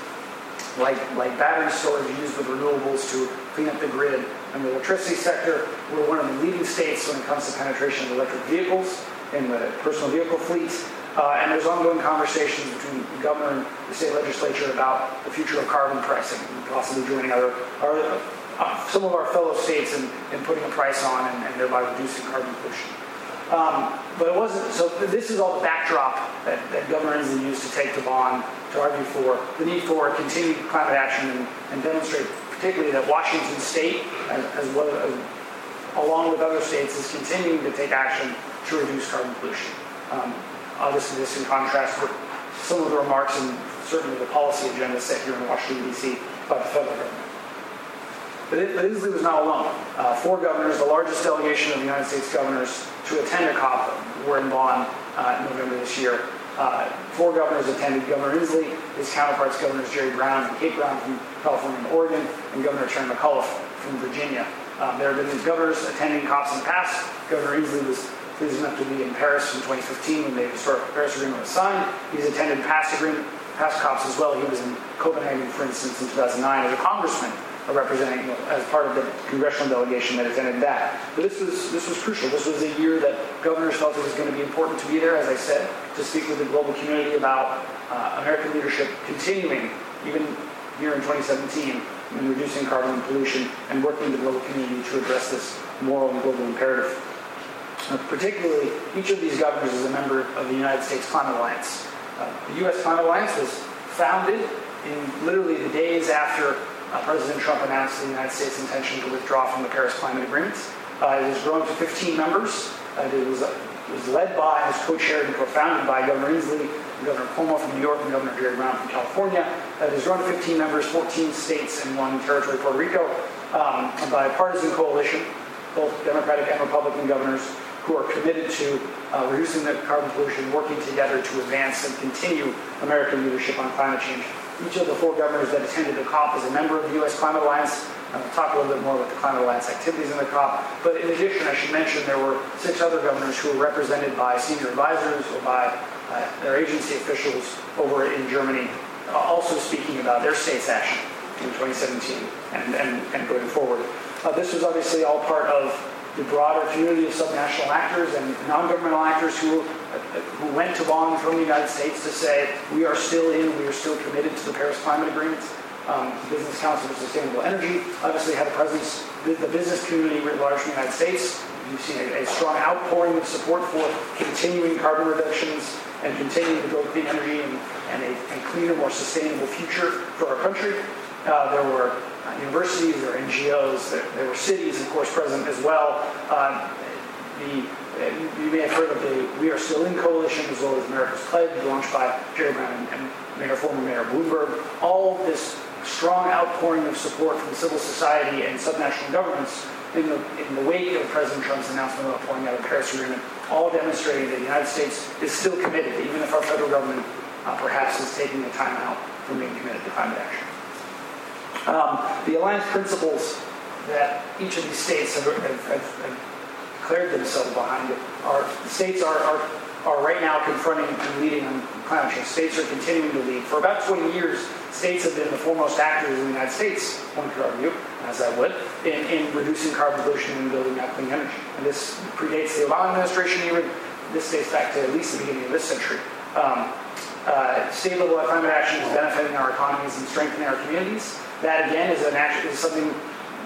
like, like battery storage used with renewables to clean up the grid. In the electricity sector, we're one of the leading states when it comes to penetration of electric vehicles in the personal vehicle fleet. Uh, and there's ongoing conversations between the governor and the state legislature about the future of carbon pricing, and possibly joining other, our, uh, some of our fellow states in, in putting a price on and, and thereby reducing carbon pollution. Um, but it wasn't, so this is all the backdrop that, that Governor Inslee used to take to Bonn to argue for the need for continued climate action and, and demonstrate particularly that Washington state, as, as well as along with other states, is continuing to take action to reduce carbon pollution. Um, obviously, this in contrast with some of the remarks and certainly the policy agenda set here in Washington, D.C. by the federal government. But, it, but Inslee was not alone. Uh, four governors, the largest delegation of the United States governors to attend a COP, were in Bonn uh, in November this year. Uh, four governors attended. Governor Inslee, his counterparts, Governors Jerry Brown and Kate Brown from California and Oregon, and Governor Terry McAuliffe from Virginia. Um, there have been governors attending COPs in the past. Governor Inslee was pleased enough to be in Paris in 2015 when the historic Paris Agreement was signed. He's attended past agreement, past COPs as well. He was in Copenhagen, for instance, in 2009 as a congressman representing as part of the congressional delegation that attended that. But this was this was crucial. This was a year that governors felt it was going to be important to be there, as I said, to speak with the global community about uh, American leadership continuing, even here in 2017, in reducing carbon pollution and working with the global community to address this moral and global imperative. Uh, particularly, each of these governors is a member of the United States Climate Alliance. Uh, the U.S. Climate Alliance was founded in literally the days after uh, President Trump announced the United States' intention to withdraw from the Paris Climate Agreements. Uh, it has grown to 15 members. Uh, it was, was led by, was co-chaired and co-founded by Governor Inslee, Governor Cuomo from New York, and Governor Jerry Brown from California. it has grown to 15 members, 14 states, and one territory, Puerto Rico, um, by a partisan coalition, both Democratic and Republican governors who are committed to uh, reducing the carbon pollution, working together to advance and continue American leadership on climate change each of the four governors that attended the COP is a member of the U.S. Climate Alliance. We'll talk a little bit more about the Climate Alliance activities in the COP. But in addition, I should mention there were six other governors who were represented by senior advisors or by uh, their agency officials over in Germany, uh, also speaking about their state's action in 2017 and, and, and going forward. Uh, this was obviously all part of the broader community of subnational actors and non-governmental actors who, who went to Bonn from the United States to say, we are still in, we are still committed to the Paris Climate Agreements. Um, the Business Council for Sustainable Energy obviously had a presence, the business community writ large in the United States. You've seen a, a strong outpouring of support for continuing carbon reductions and continuing to build clean energy and, and a, a cleaner, more sustainable future for our country. Uh, there were uh, universities, there were NGOs, there, there were cities, of course, present as well. Uh, the, you, may have heard of the We Are Still In Coalition, as well as America's Pledge, launched by Jerry Brown and, and Mayor, former Mayor Bloomberg. All this strong outpouring of support from civil society and subnational governments in the, in the wake of President Trump's announcement about pulling out of the Paris Agreement, all demonstrating that the United States is still committed, even if our federal government uh, perhaps is taking a time out from being committed to climate action. Um, the alliance principles that each of these states have, have, have, have declared themselves behind are states are, are, are right now confronting and leading on climate change. States are continuing to lead. For about 20 years, states have been the foremost actors in the United States, one could argue, as I would, in, in reducing carbon pollution and building out clean energy. And this predates the Obama administration even. This dates back to at least the beginning of this century. Um, uh, state level climate action is benefiting our economies and strengthening our communities. That again is action is something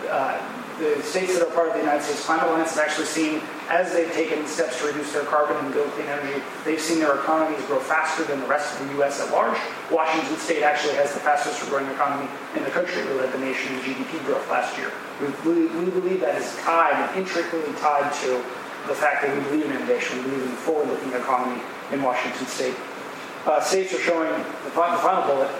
uh, the states that are part of the United States Climate Alliance have actually seen as they've taken steps to reduce their carbon and build clean energy. They've seen their economies grow faster than the rest of the U.S. at large. Washington State actually has the fastest growing economy in the country. We led the nation in GDP growth last year. We, we, believe that is tied and intricately tied to the fact that we believe in innovation. We believe in forward-looking economy in Washington State. Uh, states are showing the final bullet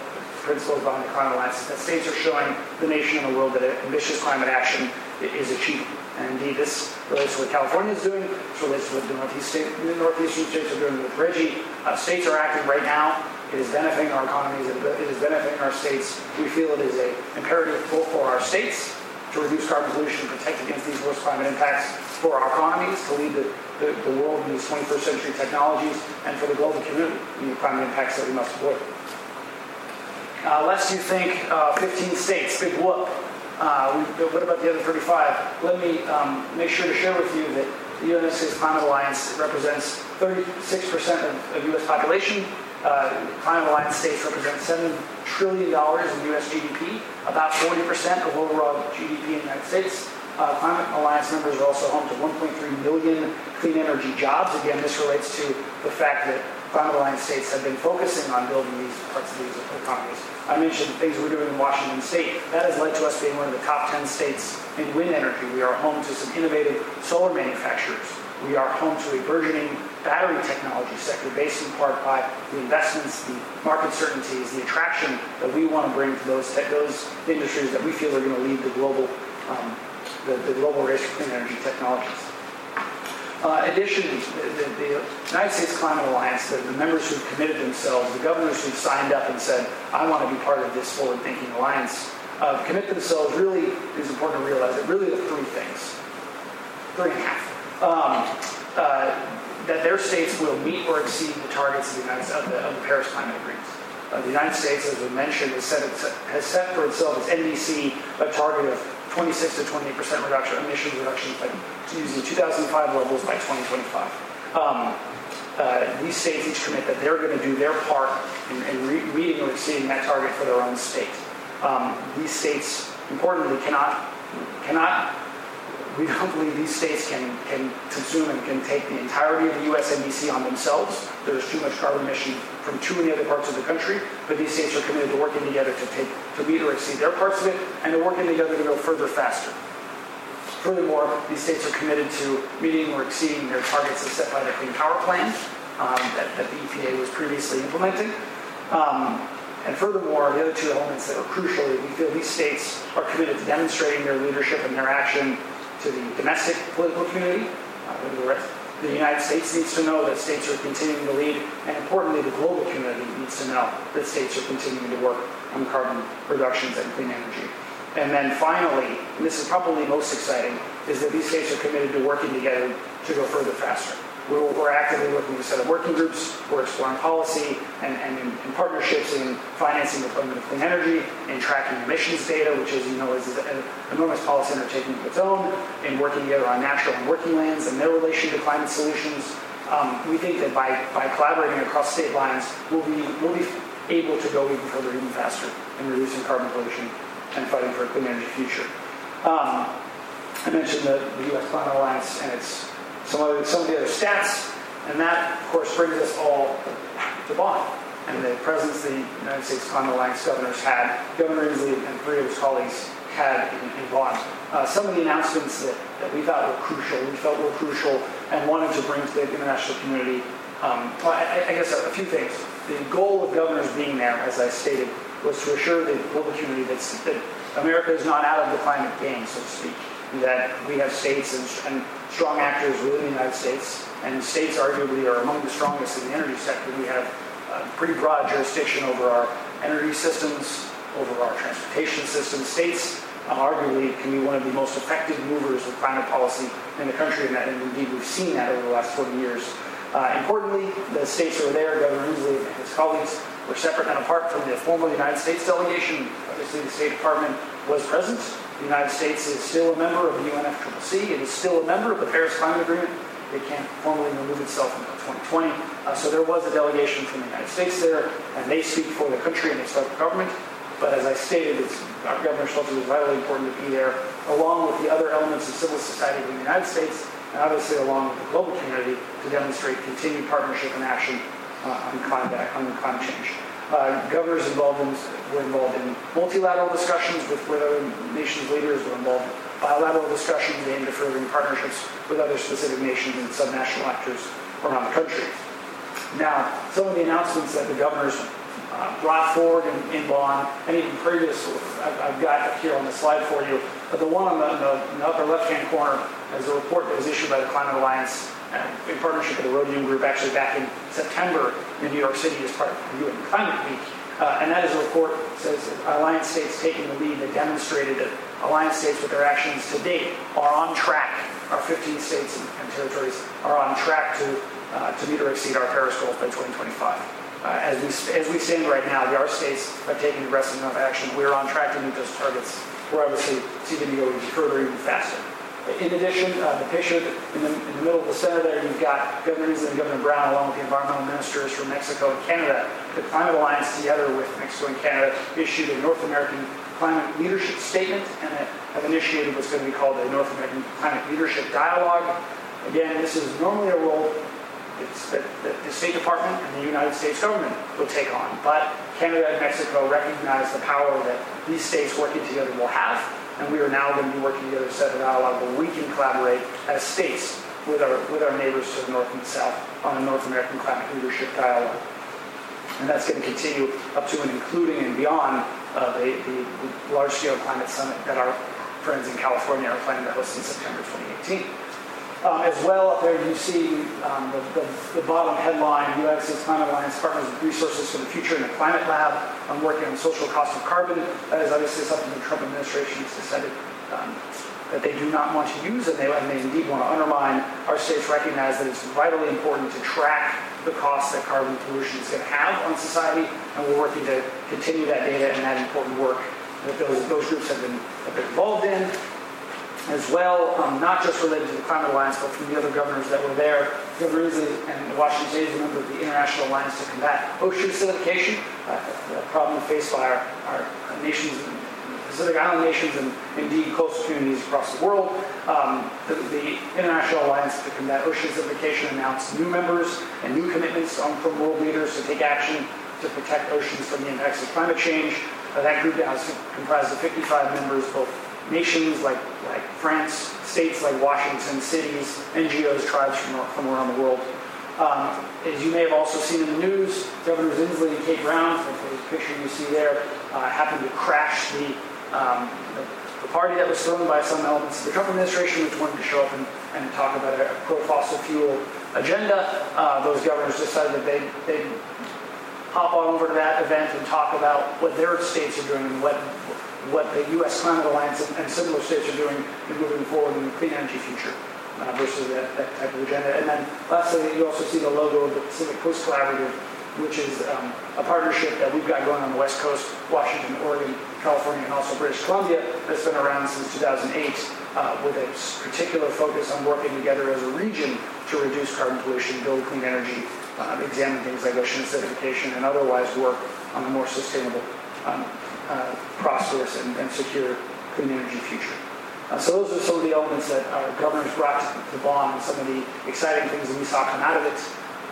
principles behind the climate alliance is that states are showing the nation and the world that ambitious climate action is achievable. And indeed, this relates to what California is doing. This relates to what the, Northeast state, the Northeastern states are doing with RGGI. Uh, states are acting right now. It is benefiting our economies. It is benefiting our states. We feel it is a imperative both for our states to reduce carbon pollution, protect against these worst climate impacts, for our economies, to lead the, the, the world in these 21st century technologies, and for the global community in the climate impacts that we must avoid. Uh, lest you think uh, 15 states, big whoop. Uh, what about the other 35? Let me um, make sure to share with you that the States Climate Alliance represents 36% of, of U.S. population. Uh, Climate Alliance states represent $7 trillion in U.S. GDP, about 40% of overall GDP in the United States. Uh, Climate Alliance members are also home to 1.3 million clean energy jobs. Again, this relates to the fact that Climate Alliance states have been focusing on building these parts of these economies. I mentioned the things we're doing in Washington State. That has led to us being one of the top 10 states in wind energy. We are home to some innovative solar manufacturers. We are home to a burgeoning battery technology sector based in part by the investments, the market certainties, the attraction that we want to bring to those, those industries that we feel are going to lead the global um, the, the global race for clean energy technologies. Uh, additionally, the, the, United States Climate Alliance, the, the, members who've committed themselves, the governors who've signed up and said, I want to be part of this forward-thinking alliance, uh, commit themselves really, is important to realize that really the three things, three and a half, um, uh, that their states will meet or exceed the targets of the, United, of the, of the Paris Climate Agreement. Uh, the United States, as we mentioned, has set, has set for itself its NDC a target of 26 to 28 percent reduction emissions reductions by using 2005 levels by 2025. Um, uh, these states each commit that they're going to do their part in, in re- meeting or exceeding that target for their own state. Um, these states, importantly, cannot cannot. We don't believe these states can can consume and can take the entirety of the U.S. NDC on themselves. There's too much carbon emission from too many other parts of the country, but these states are committed to working together to take to meet or exceed their parts of it, and they're working together to go further faster. Furthermore, these states are committed to meeting or exceeding their targets as set by the Clean Power Plan um, that, that, the EPA was previously implementing. Um, and furthermore, the other two elements that are crucial, we feel these states are committed to demonstrating their leadership and their action to the domestic political community, the United States needs to know that states are continuing to lead, and importantly, the global community needs to know that states are continuing to work on carbon reductions and clean energy. And then finally, and this is probably most exciting, is that these states are committed to working together to go further faster. We're, we're actively working with a set of working groups. We're exploring policy and, and in, in partnerships in financing the deployment of clean energy, in tracking emissions data, which, as you know, is an enormous policy undertaking of its own, in working together on natural and working lands and their relation to climate solutions. Um, we think that by, by collaborating across state lines, we'll be, we'll be able to go even further, even faster in reducing carbon pollution and fighting for a clean energy future. Um, I mentioned the, the U.S. Climate Alliance and its some of, some of the other stats, and that, of course, brings us all to Bonn. And the presence the United States Climate Alliance governors had, Governor Inslee and three of his colleagues had in, in Bonn. Uh, some of the announcements that, that we thought were crucial, we felt were crucial, and wanted to bring to the international community. Um, I, I guess a, a few things. The goal of governors being there, as I stated, was to assure the global community that, that America is not out of the climate game, so to speak. That we have states and, and strong actors within the United States, and states arguably are among the strongest in the energy sector. We have uh, pretty broad jurisdiction over our energy systems, over our transportation systems. States uh, arguably can be one of the most effective movers of climate policy in the country, and, that, and indeed we've seen that over the last 20 years. Uh, importantly, the states that were there, Governor Inslee and his colleagues, were separate and apart from the formal United States delegation. Obviously, the State Department was present. The United States is still a member of the UNFCCC. It is still a member of the Paris Climate Agreement. It can't formally remove itself until 2020. Uh, so there was a delegation from the United States there, and they speak for the country and its federal government. But as I stated, our Governor it was vitally important to be there, along with the other elements of civil society in the United States, and obviously along with the global community, to demonstrate continued partnership and action uh, on, climate, on climate change. Uh, governors involved in, were involved in multilateral discussions with, with other nations' leaders, were involved in bilateral discussions aimed at furthering partnerships with other specific nations and subnational actors around the country. Now, some of the announcements that the governors uh, brought forward in, in Bonn, and even previous, I've, I've got here on the slide for you, but the one on the, the, the upper left-hand corner is a report that was issued by the Climate Alliance in partnership with the Rhodium Group, actually back in September in New York City as part of UN Climate Week. Uh, and that is a report that says alliance states taking the lead that demonstrated that alliance states with their actions to date are on track. Our 15 states and, and territories are on track to, uh, to meet or exceed our Paris goals by 2025. Uh, as, we, as we stand right now, our states have taken aggressive enough action. We're on track to meet those targets. We're obviously seeking to go even further, even faster. In addition, uh, the picture in the, in the, middle of the center there, you've got Governor Inslee and Governor Brown, along with the environmental ministers from Mexico and Canada. The Climate Alliance, together with Mexico and Canada, issued a North American Climate Leadership Statement and have initiated what's going to be called the North American Climate Leadership Dialogue. Again, this is normally a role that, that the State Department and the United States government will take on, but Canada and Mexico recognize the power that these states working together will have and we are now going to be working together to set a dialogue where we can collaborate as states with our, with our neighbors to the north and south on a North American Climate Leadership Dialogue. And that's going to continue up to and including and beyond uh, the, the large-scale climate summit that our friends in California are planning to host in September 2018. Um, as well, up there you see um, the, the, the, bottom headline, States Climate Alliance partners with resources for the future in the climate lab. I'm working on social cost of carbon. That is obviously something the Trump administration has decided um, that they do not want to use and they, and they indeed want to undermine. Our states recognize that it's vitally important to track the costs that carbon pollution is going to have on society, and we're working to continue that data and that important work that those, those groups have been, have been involved in as well, um, not just related to the Climate Alliance, but from the other governors that were there. Governor Inslee and Washington State is a member of the International Alliance to Combat Ocean Acidification, uh, a problem faced by our, our nations, Pacific Island nations, and indeed coastal communities across the world. Um, the, the, International Alliance to Combat Ocean Acidification announced new members and new commitments from world leaders to take action to protect oceans from the impacts of climate change. Uh, that group now is comprised of 55 members, both nations like, like France, states like Washington, cities, NGOs, tribes from, from around the world. Um, as you may have also seen in the news, Governors Inslee and Kate Brown, the picture you see there, uh, happened to crash the, um, the, the, party that was thrown by some elements of the Trump administration, which wanted to show up and, and talk about a pro-fossil fuel agenda. Uh, those governors decided that they'd, they'd hop on over to that event and talk about what their states are doing and what what the U.S. Climate Alliance and, and similar states are doing in moving forward in the clean energy future uh, versus that, that, type of agenda. And then lastly, you also see the logo of the Pacific Coast Collaborative, which is um, a partnership that we've got going on the West Coast, Washington, Oregon, California, and also British Columbia that's been around since 2008 uh, with a particular focus on working together as a region to reduce carbon pollution, build clean energy, uh, examine things like ocean acidification, and otherwise work on a more sustainable uh, prosperous and, and, secure clean energy future. Uh, so those are some of the elements that our governors brought to the Bonn and some of the exciting things that we saw come out of it.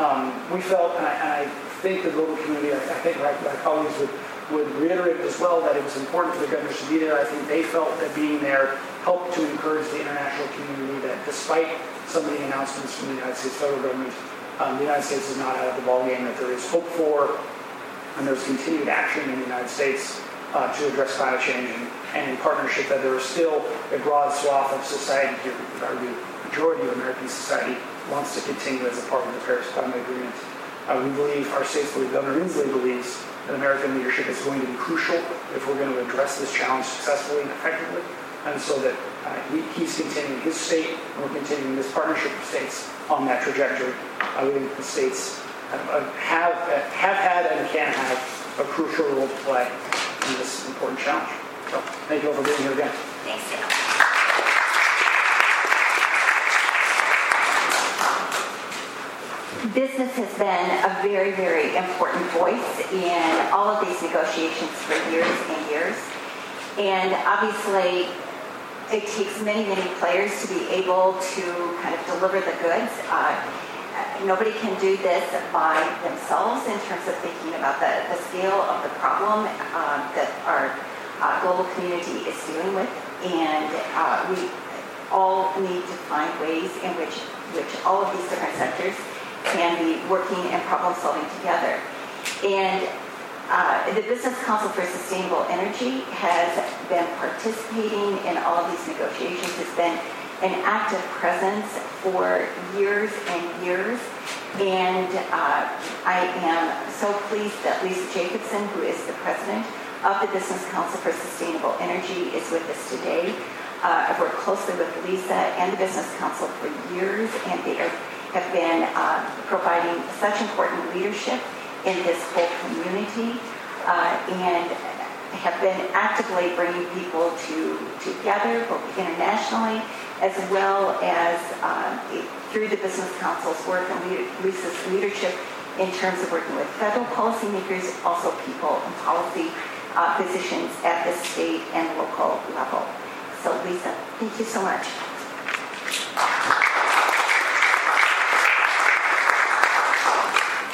Um, we felt, and I, and I, think the global community, I, I think my, my colleagues would, would reiterate as well that it was important for the governors to be there. I think they felt that being there helped to encourage the international community that despite some of the announcements from the United States federal government, um, the United States is not out of the ballgame, that there is hope for and there's continued action in the United States uh, to address climate change and, and in partnership that there is still a broad swath of society here, argue, majority of American society wants to continue as a part of the Paris Climate Agreement. Uh, we believe, our states believe, Governor Inslee believes that American leadership is going to be crucial if we're going to address this challenge successfully and effectively. And so that uh, he, he's continuing his state, and we're continuing this partnership of states on that trajectory. Uh, think the states have, have, have had and can have a crucial role to play in this important challenge. So thank you all for being here again. Thanks, Dale. Business has been a very, very important voice in all of these negotiations for years and years. And obviously, it takes many, many players to be able to kind of deliver the goods. Uh, nobody can do this by themselves in terms of thinking about the, the scale of the problem uh, that our uh, global community is dealing with. And uh, we all need to find ways in which, which all of these different sectors can be working and problem solving together. And uh, the Business Council for Sustainable Energy has been participating in all of these negotiations, has been an active presence for years and years. And uh, I am so pleased that Lisa Jacobson, who is the president of the Business Council for Sustainable Energy, is with us today. Uh, I've worked closely with Lisa and the Business Council for years, and they are have been uh, providing such important leadership in this whole community uh, and have been actively bringing people to together, both internationally as well as uh, through the Business Council's work and Lisa's leadership in terms of working with federal policymakers, also people in policy uh, positions at the state and local level. So Lisa, thank you so much.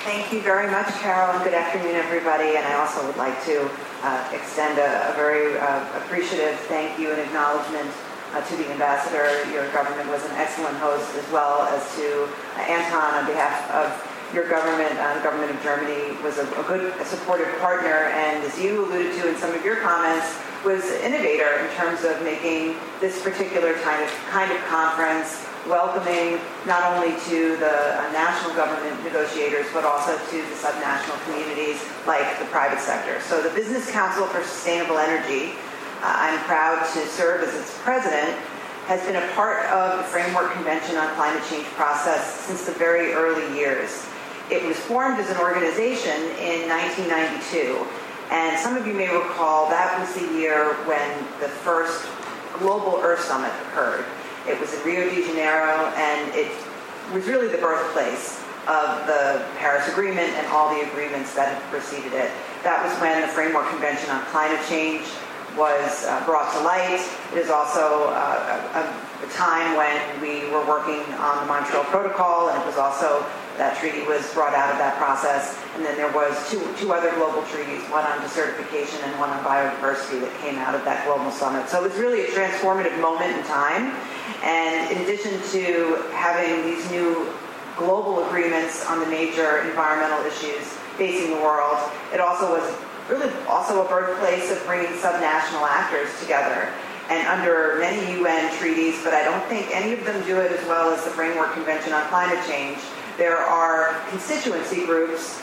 Thank you very much, Carol, and good afternoon, everybody. And I also would like to uh, extend a, a very uh, appreciative thank you and acknowledgement uh, to the ambassador. Your government was an excellent host, as well as to uh, Anton on behalf of your government. Uh, the government of Germany was a, a good, a supportive partner, and as you alluded to in some of your comments, was innovator in terms of making this particular kind of kind of conference welcoming not only to the uh, national government negotiators, but also to the subnational communities like the private sector. So the Business Council for Sustainable Energy, I'm proud to serve as its president, has been a part of the Framework Convention on Climate Change process since the very early years. It was formed as an organization in 1992, and some of you may recall that was the year when the first Global Earth Summit occurred. It was in Rio de Janeiro, and it was really the birthplace of the Paris Agreement and all the agreements that preceded it. That was when the Framework Convention on Climate Change was uh, brought to light. It is also uh, a, a, time when we were working on the Montreal Protocol, and it was also that treaty was brought out of that process. And then there was two, two other global treaties, one on desertification and one on biodiversity that came out of that global summit. So it was really a transformative moment in time. And in addition to having these new global agreements on the major environmental issues facing the world, it also was really also a birthplace of bringing subnational actors together. And under many UN treaties, but I don't think any of them do it as well as the Framework Convention on Climate Change, there are constituency groups.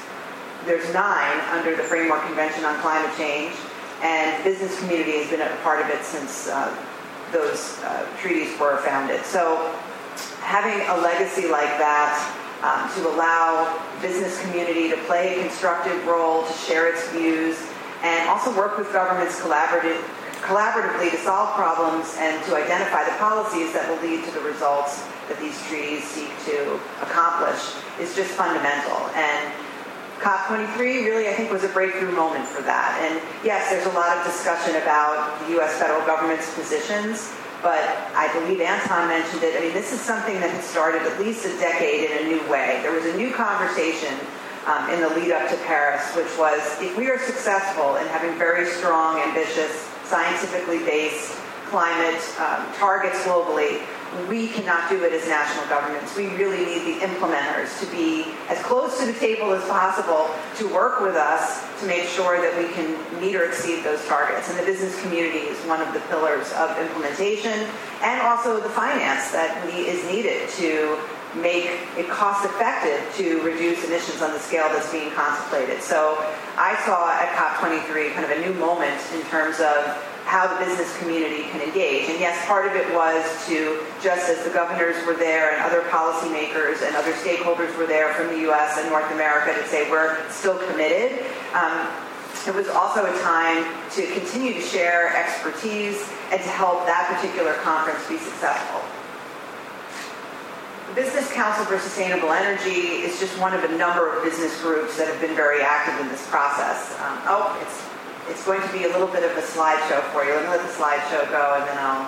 There's nine under the Framework Convention on Climate Change, and business community has been a part of it since uh, those uh, treaties were founded. So having a legacy like that um, to allow business community to play a constructive role, to share its views, and also work with governments collaborative, collaboratively to solve problems and to identify the policies that will lead to the results that these treaties seek to accomplish is just fundamental. And COP23 really, I think, was a breakthrough moment for that. And yes, there's a lot of discussion about the U.S. federal government's positions, but I believe Anton mentioned it. I mean, this is something that had started at least a decade in a new way. There was a new conversation um, in the lead up to Paris, which was if we are successful in having very strong, ambitious, scientifically based climate um, targets globally, we cannot do it as national governments. We really need the implementers to be as close to the table as possible to work with us to make sure that we can meet or exceed those targets. And the business community is one of the pillars of implementation and also the finance that is needed to make it cost effective to reduce emissions on the scale that's being contemplated. So I saw at COP23 kind of a new moment in terms of how the business community can engage. And yes, part of it was to, just as the governors were there and other policymakers and other stakeholders were there from the U.S. and North America to say we're still committed. Um, it was also a time to continue to share expertise and to help that particular conference be successful. The Business Council for Sustainable Energy is just one of a number of business groups that have been very active in this process. Um, oh, it's it's going to be a little bit of a slideshow for you. Let me let the slideshow go and then I'll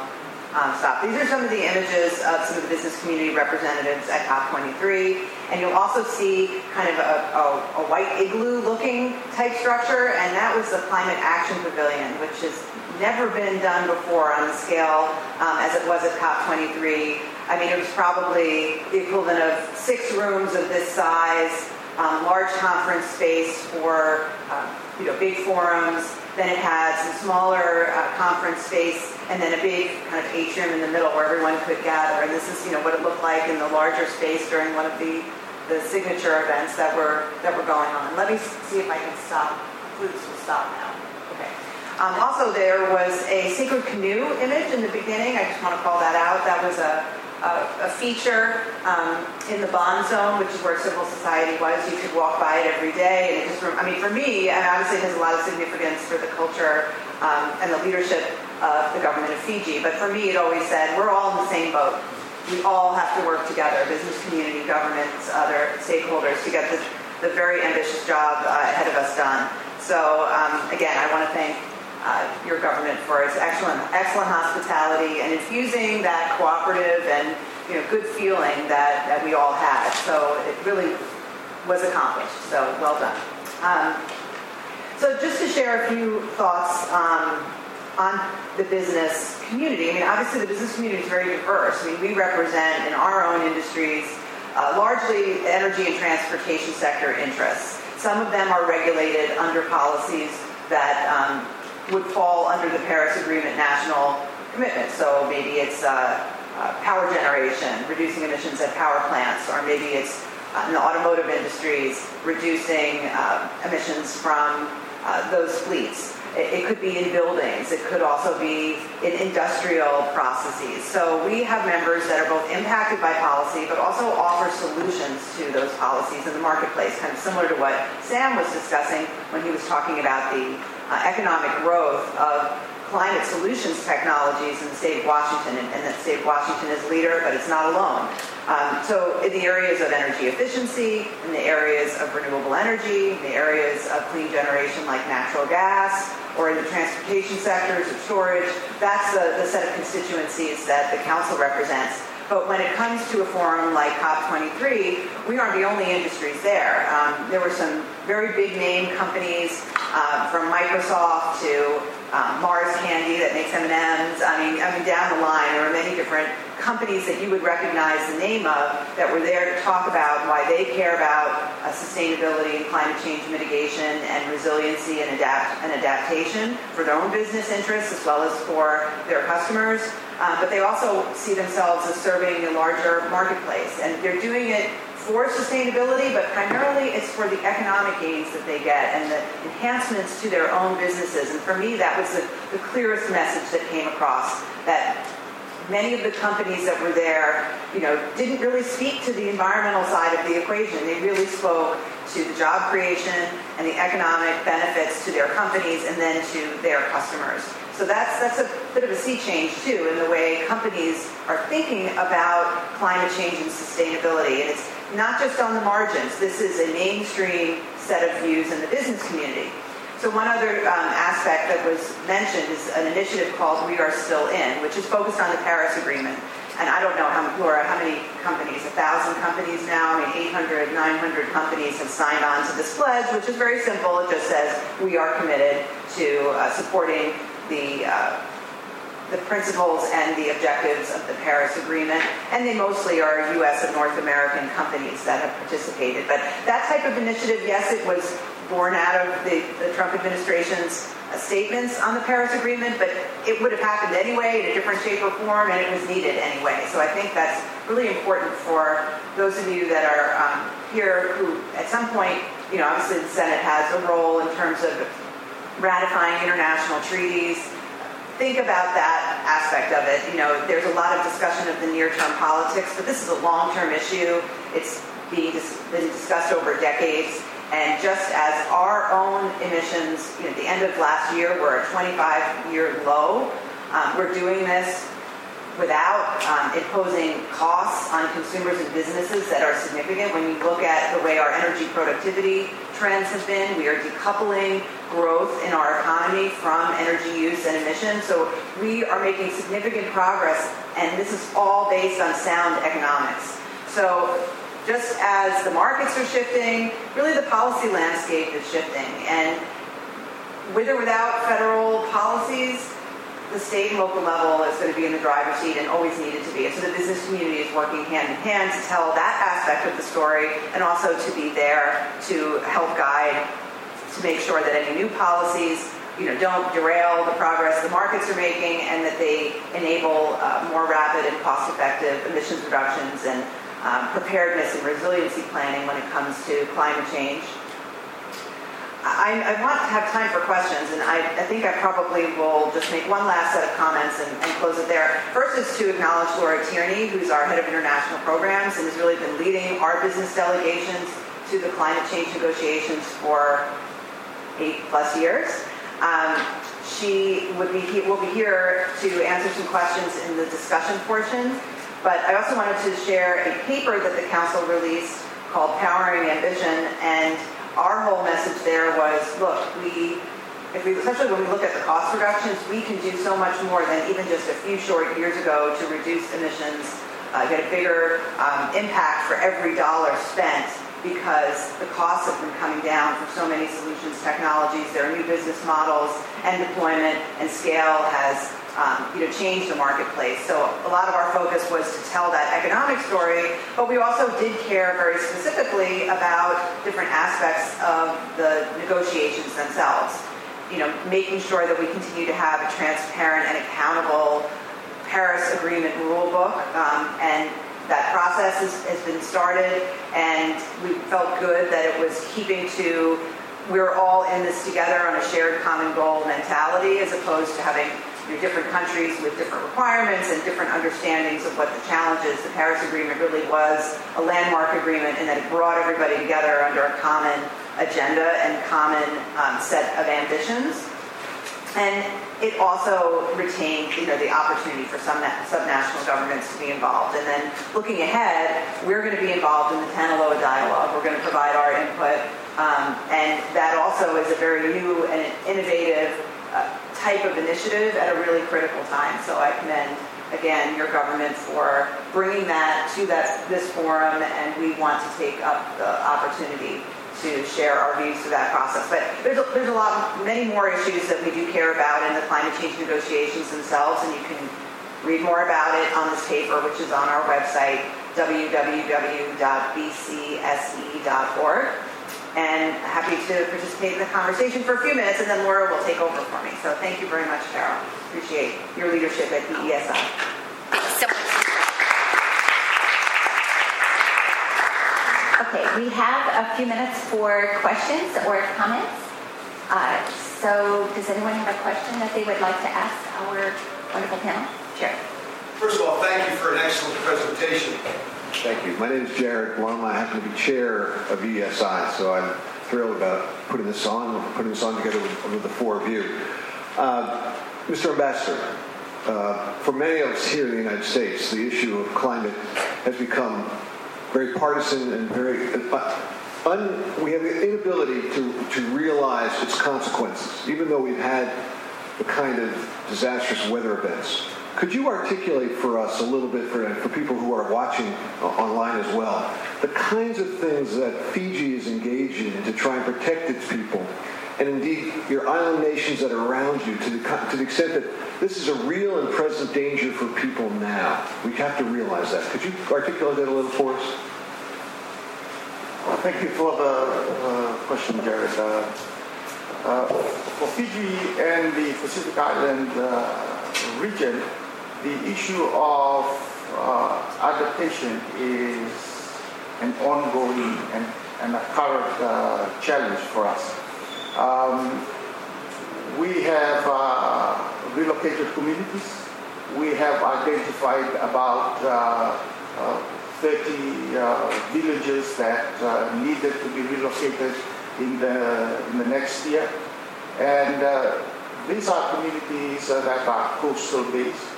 um, stop. These are some of the images of some of the business community representatives at COP23. And you'll also see kind of a, a, a white igloo looking type structure. And that was the Climate Action Pavilion, which has never been done before on the scale um, as it was at COP23. I mean, it was probably the equivalent of six rooms of this size, um, large conference space for uh, you know, big forums. Then it had some smaller uh, conference space, and then a big kind of atrium in the middle where everyone could gather. And this is, you know, what it looked like in the larger space during one of the, the signature events that were that were going on. Let me see if I can stop. Please, will stop now. Okay. Um, also, there was a sacred canoe image in the beginning. I just want to call that out. That was a a, a feature um, in the Bonn zone, which is where civil society was. You could walk by it every day, and it just, I mean, for me, and obviously it has a lot of significance for the culture um, and the leadership of the government of Fiji. But for me, it always said, we're all in the same boat. We all have to work together, business community, governments, other stakeholders, to get this, the very ambitious job uh, ahead of us done. So um, again, I want to thank uh, your government for its excellent, excellent hospitality and infusing that cooperative and you know, good feeling that, that we all had. So it really was accomplished. So well done. Um, so just to share a few thoughts um, on the business community. I mean, obviously the business community is very diverse. I mean, we represent in our own industries uh, largely energy and transportation sector interests. Some of them are regulated under policies that um, would fall under the Paris Agreement national commitment. So maybe it's uh, uh, power generation, reducing emissions at power plants, or maybe it's uh, in the automotive industries, reducing uh, emissions from uh, those fleets. It, could be in buildings. It could also be in industrial processes. So we have members that are both impacted by policy, but also offer solutions to those policies in the marketplace, kind of similar to what Sam was discussing when he was talking about the uh, economic growth of climate solutions technologies in the state of Washington, and, and the state of Washington is a leader, but it's not alone. Um, so in the areas of energy efficiency, in the areas of renewable energy, in the areas of clean generation like natural gas, or in the transportation sectors of storage, that's the, the set of constituencies that the council represents. But when it comes to a forum like COP23, we aren't the only industries there. Um, there were some very big name companies uh, from Microsoft to um, Mars Candy that makes M&Ms. I mean, I mean, down the line, there are many different companies that you would recognize the name of that were there to talk about why they care about uh, sustainability and climate change mitigation and resiliency and adapt and adaptation for their own business interests as well as for their customers. Uh, but they also see themselves as serving a larger marketplace, and they're doing it for sustainability, but primarily it's for the economic gains that they get and the enhancements to their own businesses. And for me, that was the, the clearest message that came across that many of the companies that were there, you know, didn't really speak to the environmental side of the equation. They really spoke to the job creation and the economic benefits to their companies and then to their customers. So that's that's a bit of a sea change too in the way companies are thinking about climate change and sustainability. And it's not just on the margins. This is a mainstream set of views in the business community. So one other um, aspect that was mentioned is an initiative called We Are Still In, which is focused on the Paris Agreement. and I don't know how, Laura, how many companies, a thousand companies now, I mean, 800, 900 companies have signed on to this pledge, which is very simple. It just says we are committed to uh, supporting the uh, the principles and the objectives of the Paris Agreement, and they mostly are U.S. and North American companies that have participated. But that type of initiative, yes, it was born out of the, the Trump administration's uh, statements on the Paris Agreement, but it would have happened anyway in a different shape or form, and it was needed anyway. So I think that's really important for those of you that are um, here who, at some point, you know, obviously the Senate has a role in terms of ratifying international treaties, think about that aspect of it. You know, there's a lot of discussion of the near-term politics, but this is a long-term issue. It's being dis- been discussed over decades. And just as our own emissions, you know, at the end of last year were a 25-year low, um, we're doing this without um, imposing costs on consumers and businesses that are significant. When you look at the way our energy productivity trends have been, we are decoupling growth in our economy from energy use and emissions. So we are making significant progress, and this is all based on sound economics. So just as the markets are shifting, really the policy landscape is shifting. And with or without federal policies, the state and local level is going to be in the driver's seat and always needed to be. So the business community is working hand in hand to tell that aspect of the story and also to be there to help guide, to make sure that any new policies you know, don't derail the progress the markets are making and that they enable uh, more rapid and cost-effective emissions reductions and um, preparedness and resiliency planning when it comes to climate change. I, I, want to have time for questions, and I, I, think I probably will just make one last set of comments and, and, close it there. First is to acknowledge Laura Tierney, who's our head of international programs and has really been leading our business delegations to the climate change negotiations for eight plus years. Um, she would be will be here to answer some questions in the discussion portion. But I also wanted to share a paper that the council released called Powering Ambition and our whole message there was, look, we, if we, especially when we look at the cost reductions, we can do so much more than even just a few short years ago to reduce emissions, uh, get a bigger um, impact for every dollar spent because the costs have been coming down for so many solutions technologies. There are new business models and deployment and scale has um, you know, change the marketplace. So a lot of our focus was to tell that economic story, but we also did care very specifically about different aspects of the negotiations themselves. You know, making sure that we continue to have a transparent and accountable Paris Agreement rule book, um, and that process has, has been started, and we felt good that it was keeping to we're all in this together on a shared common goal mentality as opposed to having you know, different countries with different requirements and different understandings of what the challenges. The Paris Agreement really was a landmark agreement and that it brought everybody together under a common agenda and common um, set of ambitions. And it also retained, you know, the opportunity for some subnational governments to be involved. And then looking ahead, we're going to be involved in the Talanoa dialogue. We're going to provide our input, um, and that also is a very new and innovative type of initiative at a really critical time. So I commend again your government for bringing that to that this forum, and we want to take up the opportunity to share our views through that process. But there's a, there's a lot, many more issues that we do care about in the climate change negotiations themselves, and you can read more about it on this paper, which is on our website, www.bcse.org and happy to participate in the conversation for a few minutes, and then Laura will take over for me. So thank you very much, Carol. Appreciate your leadership at DESI. Thanks so. Okay, we have a few minutes for questions or comments. Uh, so does anyone have a question that they would like to ask our wonderful panel? Sure. First of all, thank you for an excellent presentation. Thank you. My name is Jared Blum. I happen to be chair of EESI, so I'm thrilled about putting this on, putting this on together with, with the four of you. Uh, Mr. Ambassador, uh, for many of us here in the United States, the issue of climate has become very partisan and very uh, un, we have the inability to, to realize its consequences, even though we've had the kind of disastrous weather events Could you articulate for us a little bit, for, for people who are watching uh, online as well, the kinds of things that Fiji is engaged in to try and protect its people, and indeed your island nations that are around you, to the, to the extent that this is a real and present danger for people now? We have to realize that. Could you articulate that a little for us? Thank you for the uh, question, Jared. Uh, uh, For Fiji and the Pacific Island uh, region, the issue of uh, adaptation is an ongoing and and a current uh, challenge for us. Um, We have uh, relocated communities. We have identified about uh, uh, 30 uh, villages that needed to be relocated in the, in the next year. And these are communities that are coastal based.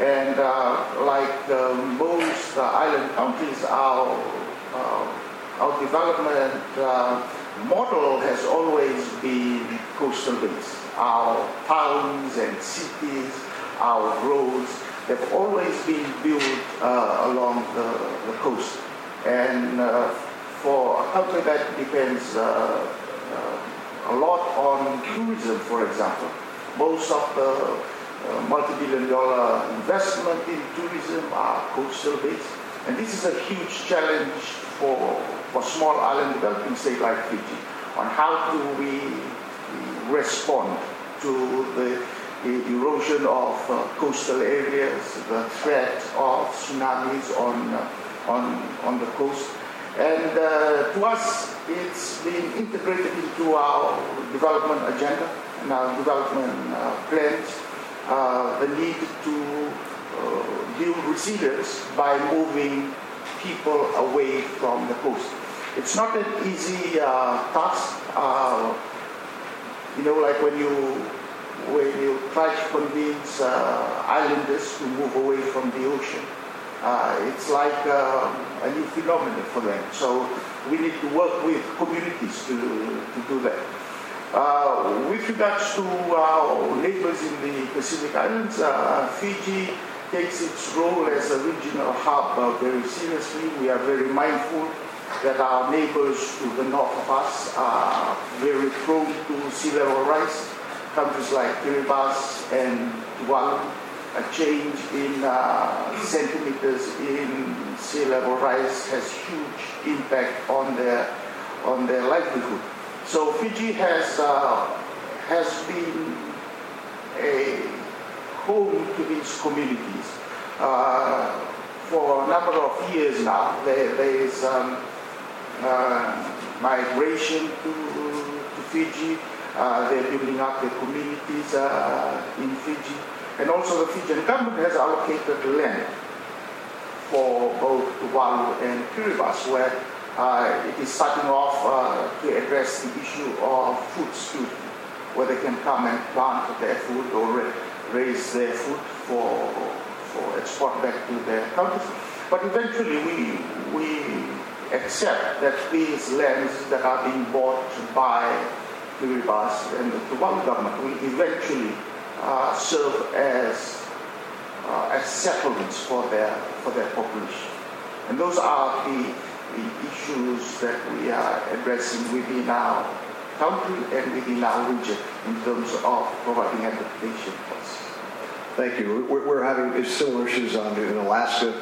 And uh, like uh, most island countries, our, uh, our development uh, model has always been coastal based. Our towns and cities, our roads, they've always been built uh, along the, the coast. And for a country that depends a lot on tourism, for example, most of the multi-billion dollar investment in tourism are coastal based. And this is a huge challenge for, for small island developing state like Fiji on how do we respond to the, the erosion of uh, coastal areas, the threat of tsunamis on, uh, on, on the coast. And uh, to us, it's been integrated into our development agenda and our development uh, plans, uh, the need to uh, build resilience by moving people away from the coast. It's not an easy uh, task. Uh, you know, like when you when you try to convince uh, islanders to move away from the ocean, uh, it's like a new phenomenon for them. So we need to work with communities to, to do that. Uh, with regards to our neighbors in the Pacific Islands, uh, Fiji takes its role as a regional hub uh, very seriously. We are very mindful that our neighbors to the north of us are very prone to sea level rise. Countries like Kiribati and Tuvalu, a change in uh, centimeters in sea level rise has huge impact on their on their livelihood. So Fiji has uh, has been a home to these communities uh, for a number of years now. There, there is um, uh, migration to, to Fiji. Uh, they're building up their communities uh, in Fiji. And also the Fijian government has allocated land for both Tuvalu and Kiribati, where uh, it is starting off uh, to address the issue of food security, where they can come and plant their food or ra- raise their food for, for export back to their countries. But eventually we, we accept that these lands that are being bought by Kiribati and the Tuvalu government will eventually uh, serve as, uh, as settlements for their, for their population. And those are the, the issues that we are addressing within our country and within our region in terms of providing adaptation policies. Thank you. We're, we're having similar issues on in Alaska,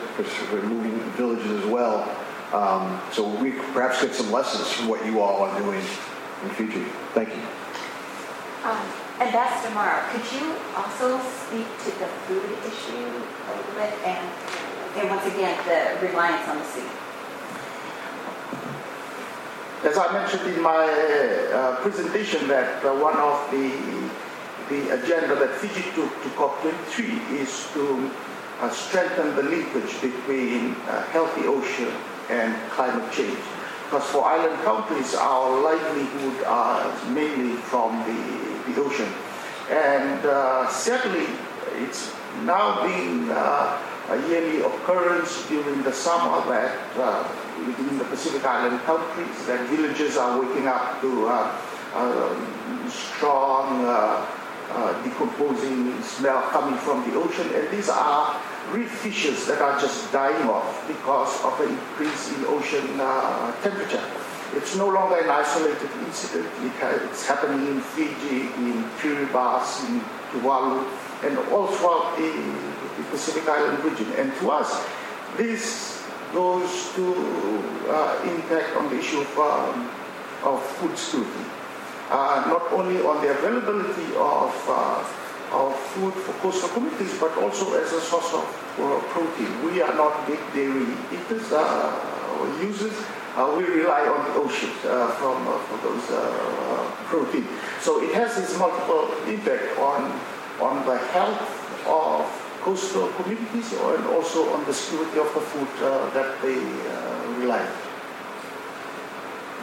we're moving villages as well. Um, so we perhaps get some lessons from what you all are doing in Fiji. Thank you. Um, Ambassador Mara, could you also speak to the food issue a little bit and, and once again, the reliance on the sea? As I mentioned in my uh, presentation, that uh, one of the the agenda that Fiji took to COP23 is to uh, strengthen the linkage between a healthy ocean and climate change. Because for island countries, our livelihood are mainly from the, the ocean. And uh, sadly, it's now being uh, a yearly occurrence during the summer that uh, within the Pacific Island countries, that villages are waking up to uh, uh, strong uh, uh, decomposing smell coming from the ocean. And these are reef fishes that are just dying off because of an increase in ocean temperature. It's no longer an isolated incident. It's happening in Fiji, in Kiribati, in Tuvalu, and all throughout the Pacific Island region. And to us, this goes to uh, impact on the issue of, um, of food security. Uh, not only on the availability of, uh, of food for coastal communities, but also as a source of uh, protein. We are not big dairy eaters uh, or users. Uh, we rely on the ocean from, for those protein. So it has this multiple impact on, on the health of coastal communities and also on the security of the food uh, that they uh, rely on.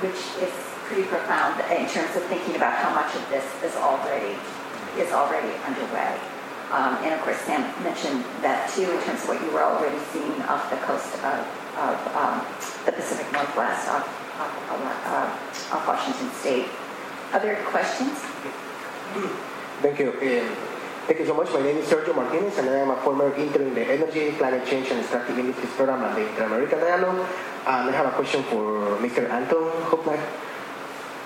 which is pretty profound in terms of thinking about how much of this is already is already underway. Um, and of course, Sam mentioned that too in terms of what you were already seeing off the coast of, of um, the Pacific Northwest, off, off, uh, off Washington State. Other questions? Thank you. Thank you so much. My name is Sergio Martinez, and I am a former intern in the Energy, Climate Change, and Strategic Industries Program at the Inter-American Dialogue. And I have a question for Mr. Anton Hopnak.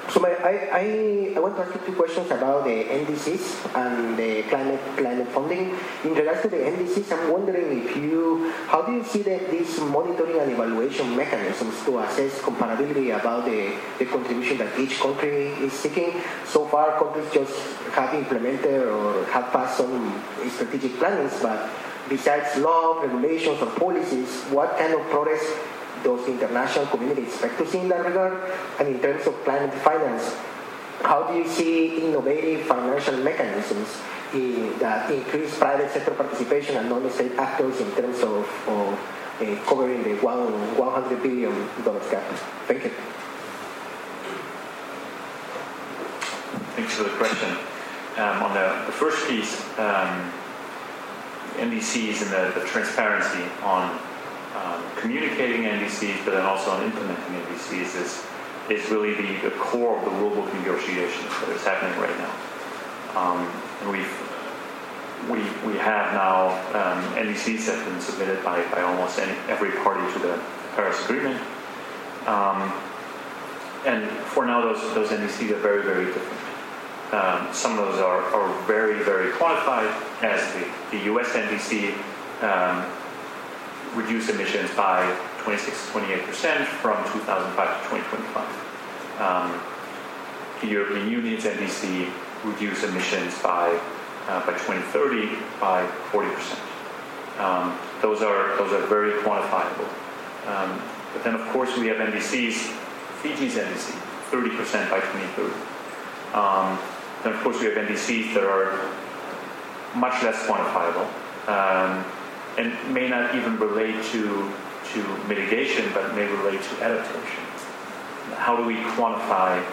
So my, I, I, I want to ask you two questions about the NDCs and the climate climate funding. In regards to the NDCs, I'm wondering if you, how do you see that these monitoring and evaluation mechanisms to assess comparability about the, the contribution that each country is seeking? So far, countries just have implemented or have passed some strategic plans, but besides law, regulations, or policies, what kind of progress the international communities, expect to see in that regard? And in terms of climate finance, how do you see innovative financial mechanisms in, that increase private sector participation and non-state actors in terms of, of uh, covering the one, $100 billion gap? Thank you. Thanks for the question. Um, on the, the first piece, um, NDCs and the, the transparency on um, communicating NDCs, but then also on implementing NDCs is, is really the, the core of the rulebook negotiations that is happening right now. Um, and we've, we, we have now um, NDCs that have been submitted by, by almost any, every party to the Paris Agreement. Um, and for now, those, those NDCs are very, very different. Um, some of those are, are very, very quantified, as the, the US NDC um, reduce emissions by 26 to 28 percent from 2005 to 2025. Um, the European Union's NDC reduce emissions by uh, by 2030 by 40 percent. Um, those are those are very quantifiable. Um, but then, of course, we have NDCs. Fiji's NDC, 30 percent by 2030. Um, then, of course, we have NDCs that are much less quantifiable. And may not even relate to, to mitigation, but may relate to adaptation. How do we quantify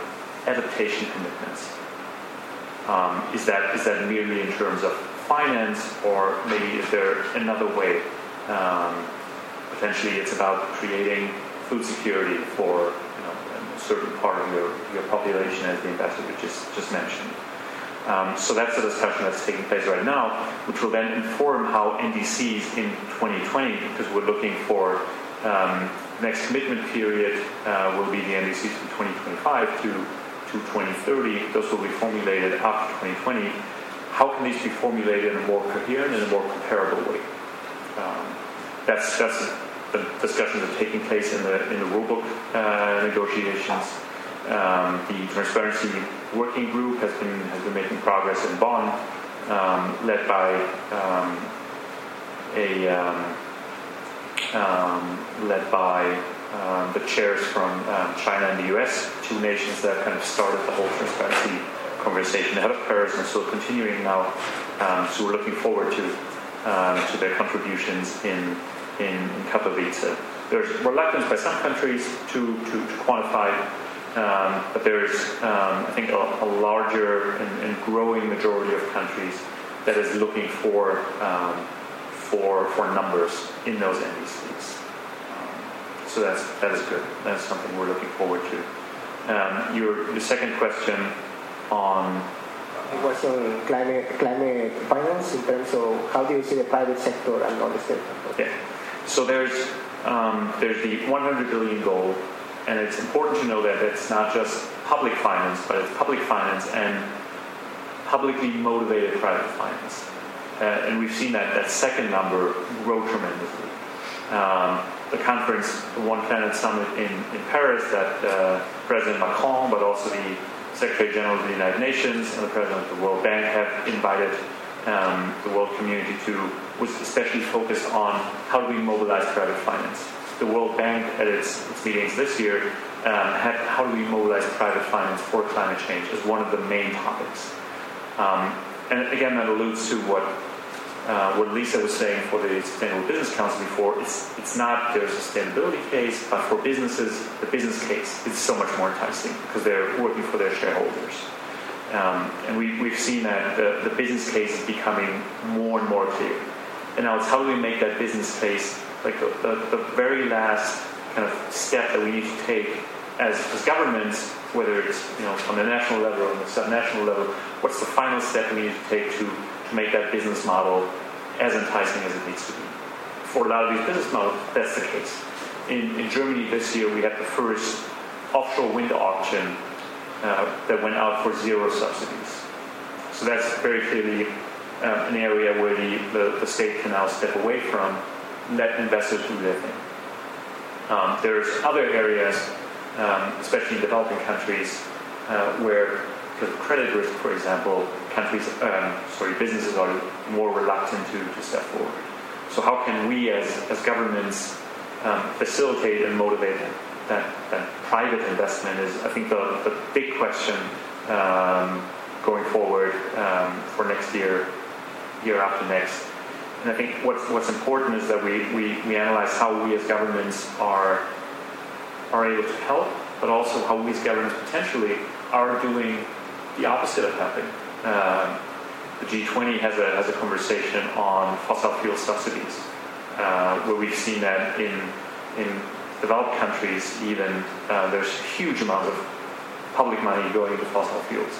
adaptation commitments? Um, is, that, is that merely in terms of finance, or maybe is there another way? Um, potentially, it's about creating food security for you know, a certain part of your, your population, as the ambassador just, just mentioned. Um, so that's the discussion that's taking place right now, which will then inform how NDCs in 2020, because we're looking for um, next commitment period uh, will be the NDCs from 2025 to, to 2030. Those will be formulated after 2020. How can these be formulated in a more coherent and a more comparable way? Um, that's that's the discussions that are taking place in the in the rulebook uh, negotiations. Um, the transparency working group has been has been making progress in Bonn, um, led by um, a um, um, led by um, the chairs from China and the U.S., two nations that kind of started the whole transparency conversation ahead of Paris, and so continuing now. so we're looking forward to to their contributions in in, in Katowice. There's reluctance by some countries to, to, to quantify um, but there's, um, I think, a, a larger and, and, growing majority of countries that is looking for um, for for numbers in those NDCs. Um, so that's that is good. That's something we're looking forward to. Um, your the second question on It was on climate, climate finance in terms of how do you see the private sector and non-state sector? Yeah. So there's um, there's the 100 billion goal, and it's important to know that it's not just public finance, but it's public finance and publicly motivated private finance. Uh, and we've seen that that second number grow tremendously. Um, the conference, the One Planet Summit in, in Paris, that uh, President Macron, but also the Secretary General of the United Nations and the President of the World Bank have invited um, the world community to, was especially focused on how do we mobilize private finance. The World Bank, at its, its meetings this year, um, had how do we mobilize private finance for climate change as one of the main topics. Um, and again, that alludes to what uh, what Lisa was saying for the Sustainable Business Council before. It's it's not their sustainability case, but for businesses, the business case is so much more enticing because they're working for their shareholders. Um, and we, we've seen that the, the business case is becoming more and more clear. And now it's how do we make that business case like the, the, the very last kind of step that we need to take as, as governments, whether it's you know on the national level or on the subnational level, what's the final step we need to take to, to make that business model as enticing as it needs to be? For a lot of these business models, that's the case. In, in Germany this year, we had the first offshore wind auction uh, that went out for zero subsidies. So that's very clearly um, an area where the, the, the, state can now step away from, let investors do their thing. Um, there's other areas, um, especially in developing countries, uh, where because of credit risk, for example, countries, um, sorry, businesses are more reluctant to, to step forward. So how can we as, as governments um, facilitate and motivate that, that private investment is, I think, the, the big question um, going forward um, for next year, year after next. And I think what's, what's important is that we, we, we analyze how we as governments are, are able to help, but also how we as governments potentially are doing the opposite of helping. Um, the G20 has a, has a conversation on fossil fuel subsidies, uh, where we've seen that in, in developed countries, even uh, there's huge amounts of public money going to fossil fuels.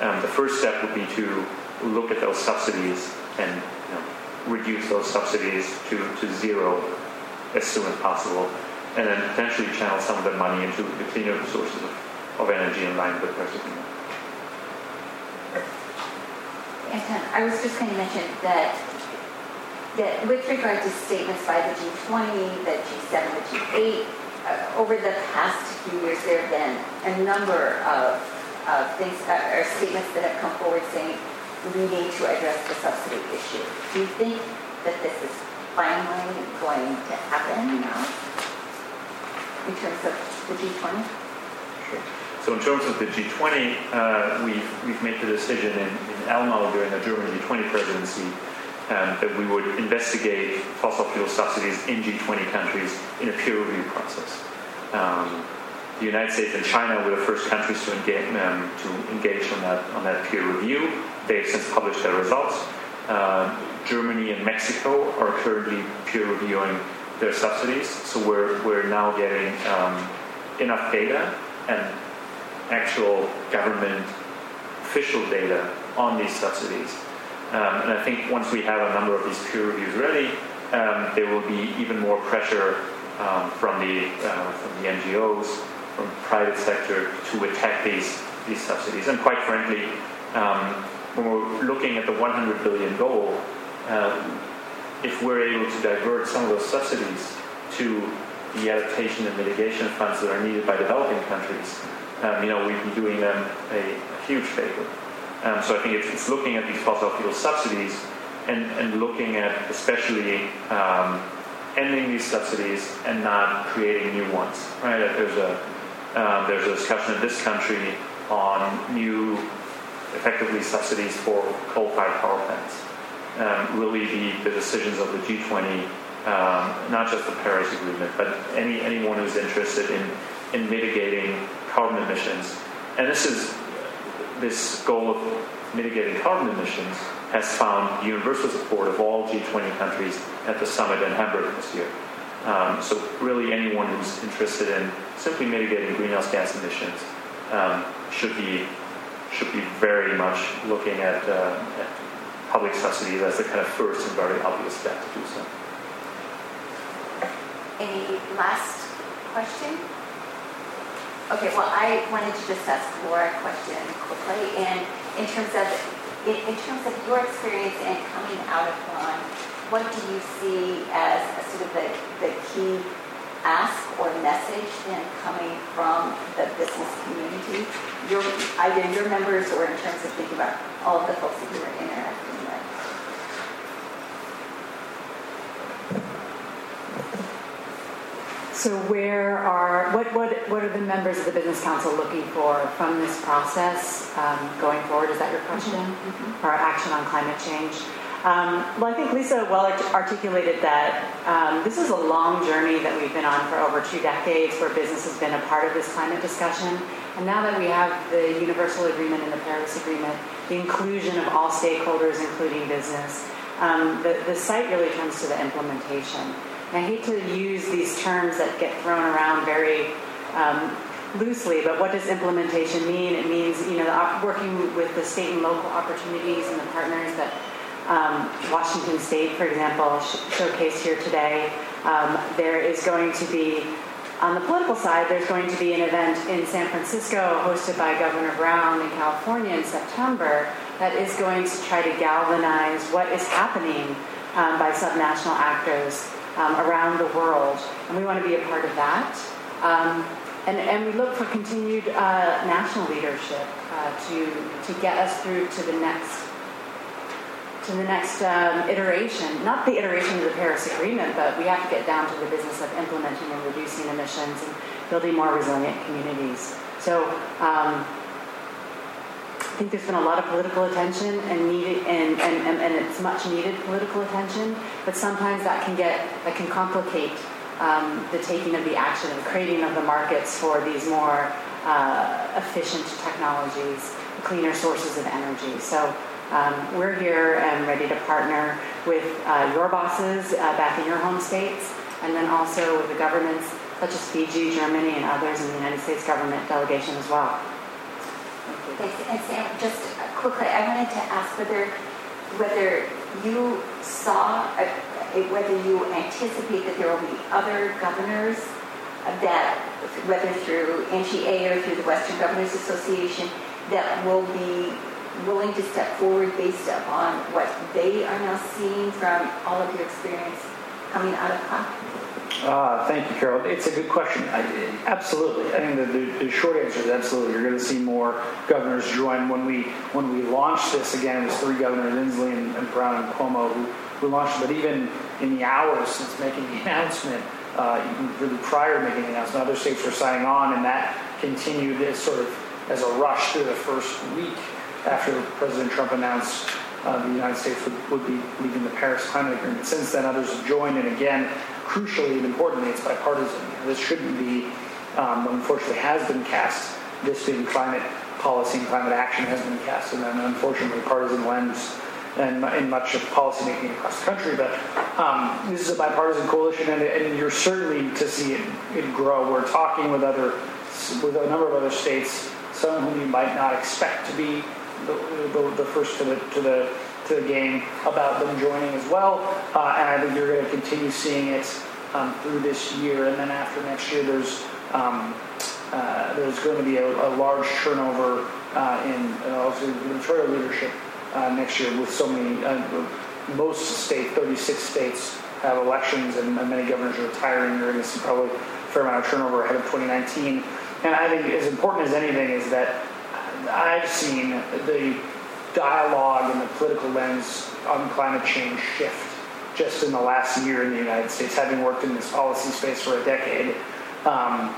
Um, the first step would be to look at those subsidies and reduce those subsidies to, to zero as soon as possible, and then potentially channel some of that money into the cleaner sources of, of energy in line with President. Anton, I was just going to mention that that with regard to statements by the G20, the G7, the G8, uh, over the past few years, there have been a number of, of things uh, or statements that have come forward saying we need to address the subsidy issue. Do you think that this is finally going to happen now in terms of the G20? Sure. So in terms of the G20, uh, we've, we've made the decision in, in Elmau during the German G20 presidency um, that we would investigate fossil fuel subsidies in G20 countries in a peer review process. Um, the United States and China were the first countries to engage, um, to engage on that on that peer review. They've since published their results. Uh, Germany and Mexico are currently peer reviewing their subsidies, so we're we're now getting um, enough data and actual government official data on these subsidies um, and I think once we have a number of these peer reviews ready, um, there will be even more pressure um, from the uh, from the NGOs, from private sector to attack these these subsidies. And quite frankly, um, when we're looking at the 100 billion goal, uh, if we're able to divert some of those subsidies to the adaptation and mitigation funds that are needed by developing countries, um, you know, we'd be doing them a, a huge favor. Um, so I think it's, it's, looking at these fossil fuel subsidies and, and looking at especially um, ending these subsidies and not creating new ones. Right? There's a um, there's a discussion in this country on new, effectively subsidies for coal-fired power plants. Um, really, the, the decisions of the G20, um, not just the Paris Agreement, but any anyone who's interested in in mitigating carbon emissions. And this is this goal of mitigating carbon emissions has found universal support of all G20 countries at the summit in Hamburg this year. Um, so really anyone who's interested in simply mitigating greenhouse gas emissions um, should be should be very much looking at, uh, at public subsidies as the kind of first and very obvious step to do so. Any last question? Okay, well, I wanted to just ask Laura a question quickly, and in terms of, in, in terms of your experience in coming out of Bonn, what do you see as sort of the, the key ask or message then coming from the business community? Your, either your members or in terms of thinking about all of the folks that you were interacting with? So where are, what, what, what are the members of the Business Council looking for from this process um, going forward? Is that your question? Or action on climate change? Um, well, I think Lisa well art- articulated that um, this is a long journey that we've been on for over two decades where business has been a part of this climate discussion. And now that we have the Universal Agreement and the Paris Agreement, the inclusion of all stakeholders, including business, um, the, the site really turns to the implementation. And I hate to use these terms that get thrown around very um, loosely, but what does implementation mean? It means, you know, working with the state and local opportunities and the partners that um, Washington State, for example, sh- showcased here today. Um, there is going to be, on the political side, there's going to be an event in San Francisco hosted by Governor Brown in California in September that is going to try to galvanize what is happening um, by subnational actors um, around the world. And we want to be a part of that. Um, and, and we look for continued uh, national leadership uh, to, to get us through to the next to the next um, iteration, not the iteration of the Paris Agreement, but we have to get down to the business of implementing and reducing emissions and building more resilient communities. So um, I think there's been a lot of political attention and needed, and, and, and, and it's much needed political attention, but sometimes that can get, that can complicate um, the taking of the action and creating of the markets for these more uh, efficient technologies, cleaner sources of energy. So um, we're here and ready to partner with uh, your bosses uh, back in your home states, and then also with the governments such as Fiji, Germany, and others in the United States government delegation as well. And Sam, just quickly, I wanted to ask whether, whether you saw, uh, whether you anticipate that there will be other governors that, whether through NGA or through the Western Governors Association, that will be willing to step forward based upon what they are now seeing from all of your experience coming out of COP? Uh, thank you, Carol. It's a good question. I, absolutely. I think the, the, the, short answer is absolutely. You're going to see more governors join. When we when we launched this again, it was three governors, Inslee and, and Brown and Cuomo, who, who launched it. But even in the hours since making the announcement, uh, even really prior to making the announcement, other states were signing on, and that continued as sort of as a rush through the first week after President Trump announced uh, the United States would, would, be leaving the Paris Climate Agreement. Since then, others have joined, and again, crucially and importantly, it's bipartisan. This shouldn't be, um, unfortunately, has been cast. This being climate policy and climate action has been cast in an unfortunately partisan lens and in much of policymaking across the country. But um, this is a bipartisan coalition, and, and you're certainly to see it, it grow. We're talking with other, with a number of other states, some whom you might not expect to be the, the, the first to the, to the to the game about them joining as well. Uh, and I think you're going to continue seeing it um, through this year. And then after next year, there's um, uh, there's going to be a, a large turnover uh, in also gubernatorial leadership uh, next year with so many. Uh, most states, 36 states, have elections, and many governors are retiring. You're going to see probably a fair amount of turnover ahead of 2019. And I think as important as anything is that I've seen the dialogue and the political lens on climate change shift just in the last year in the United States, having worked in this policy space for a decade. Um,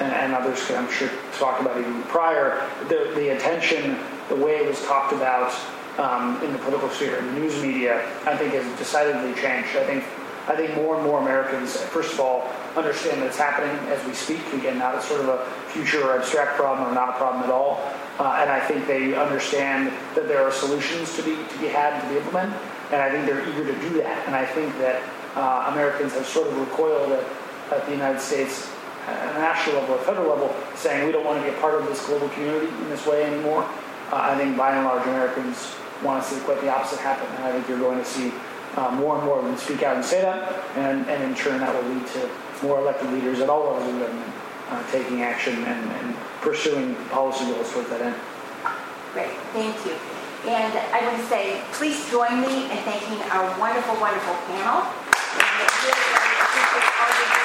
and, and, others can, I'm sure, talk about even prior, the, the attention, the way it was talked about um, in the political sphere, news media, I think has decidedly changed. I think I think more and more Americans, first of all, understand that it's happening as we speak. Again, not as sort of a future or abstract problem or not a problem at all. Uh, and I think they understand that there are solutions to be to be had and to be implemented. And I think they're eager to do that. And I think that uh, Americans have sort of recoiled at, at the United States at a national level, a federal level, saying we don't want to be a part of this global community in this way anymore. Uh, I think by and large, Americans want to see quite the opposite happen, and I think you're going to see uh, more and more of them speak out and say that, and, and in turn, that will lead to more elected leaders at all levels of government uh, taking action and, and pursuing policy goals towards that end. Great, thank you. And I would say, please join me in thanking our wonderful, wonderful panel. And really, really appreciate all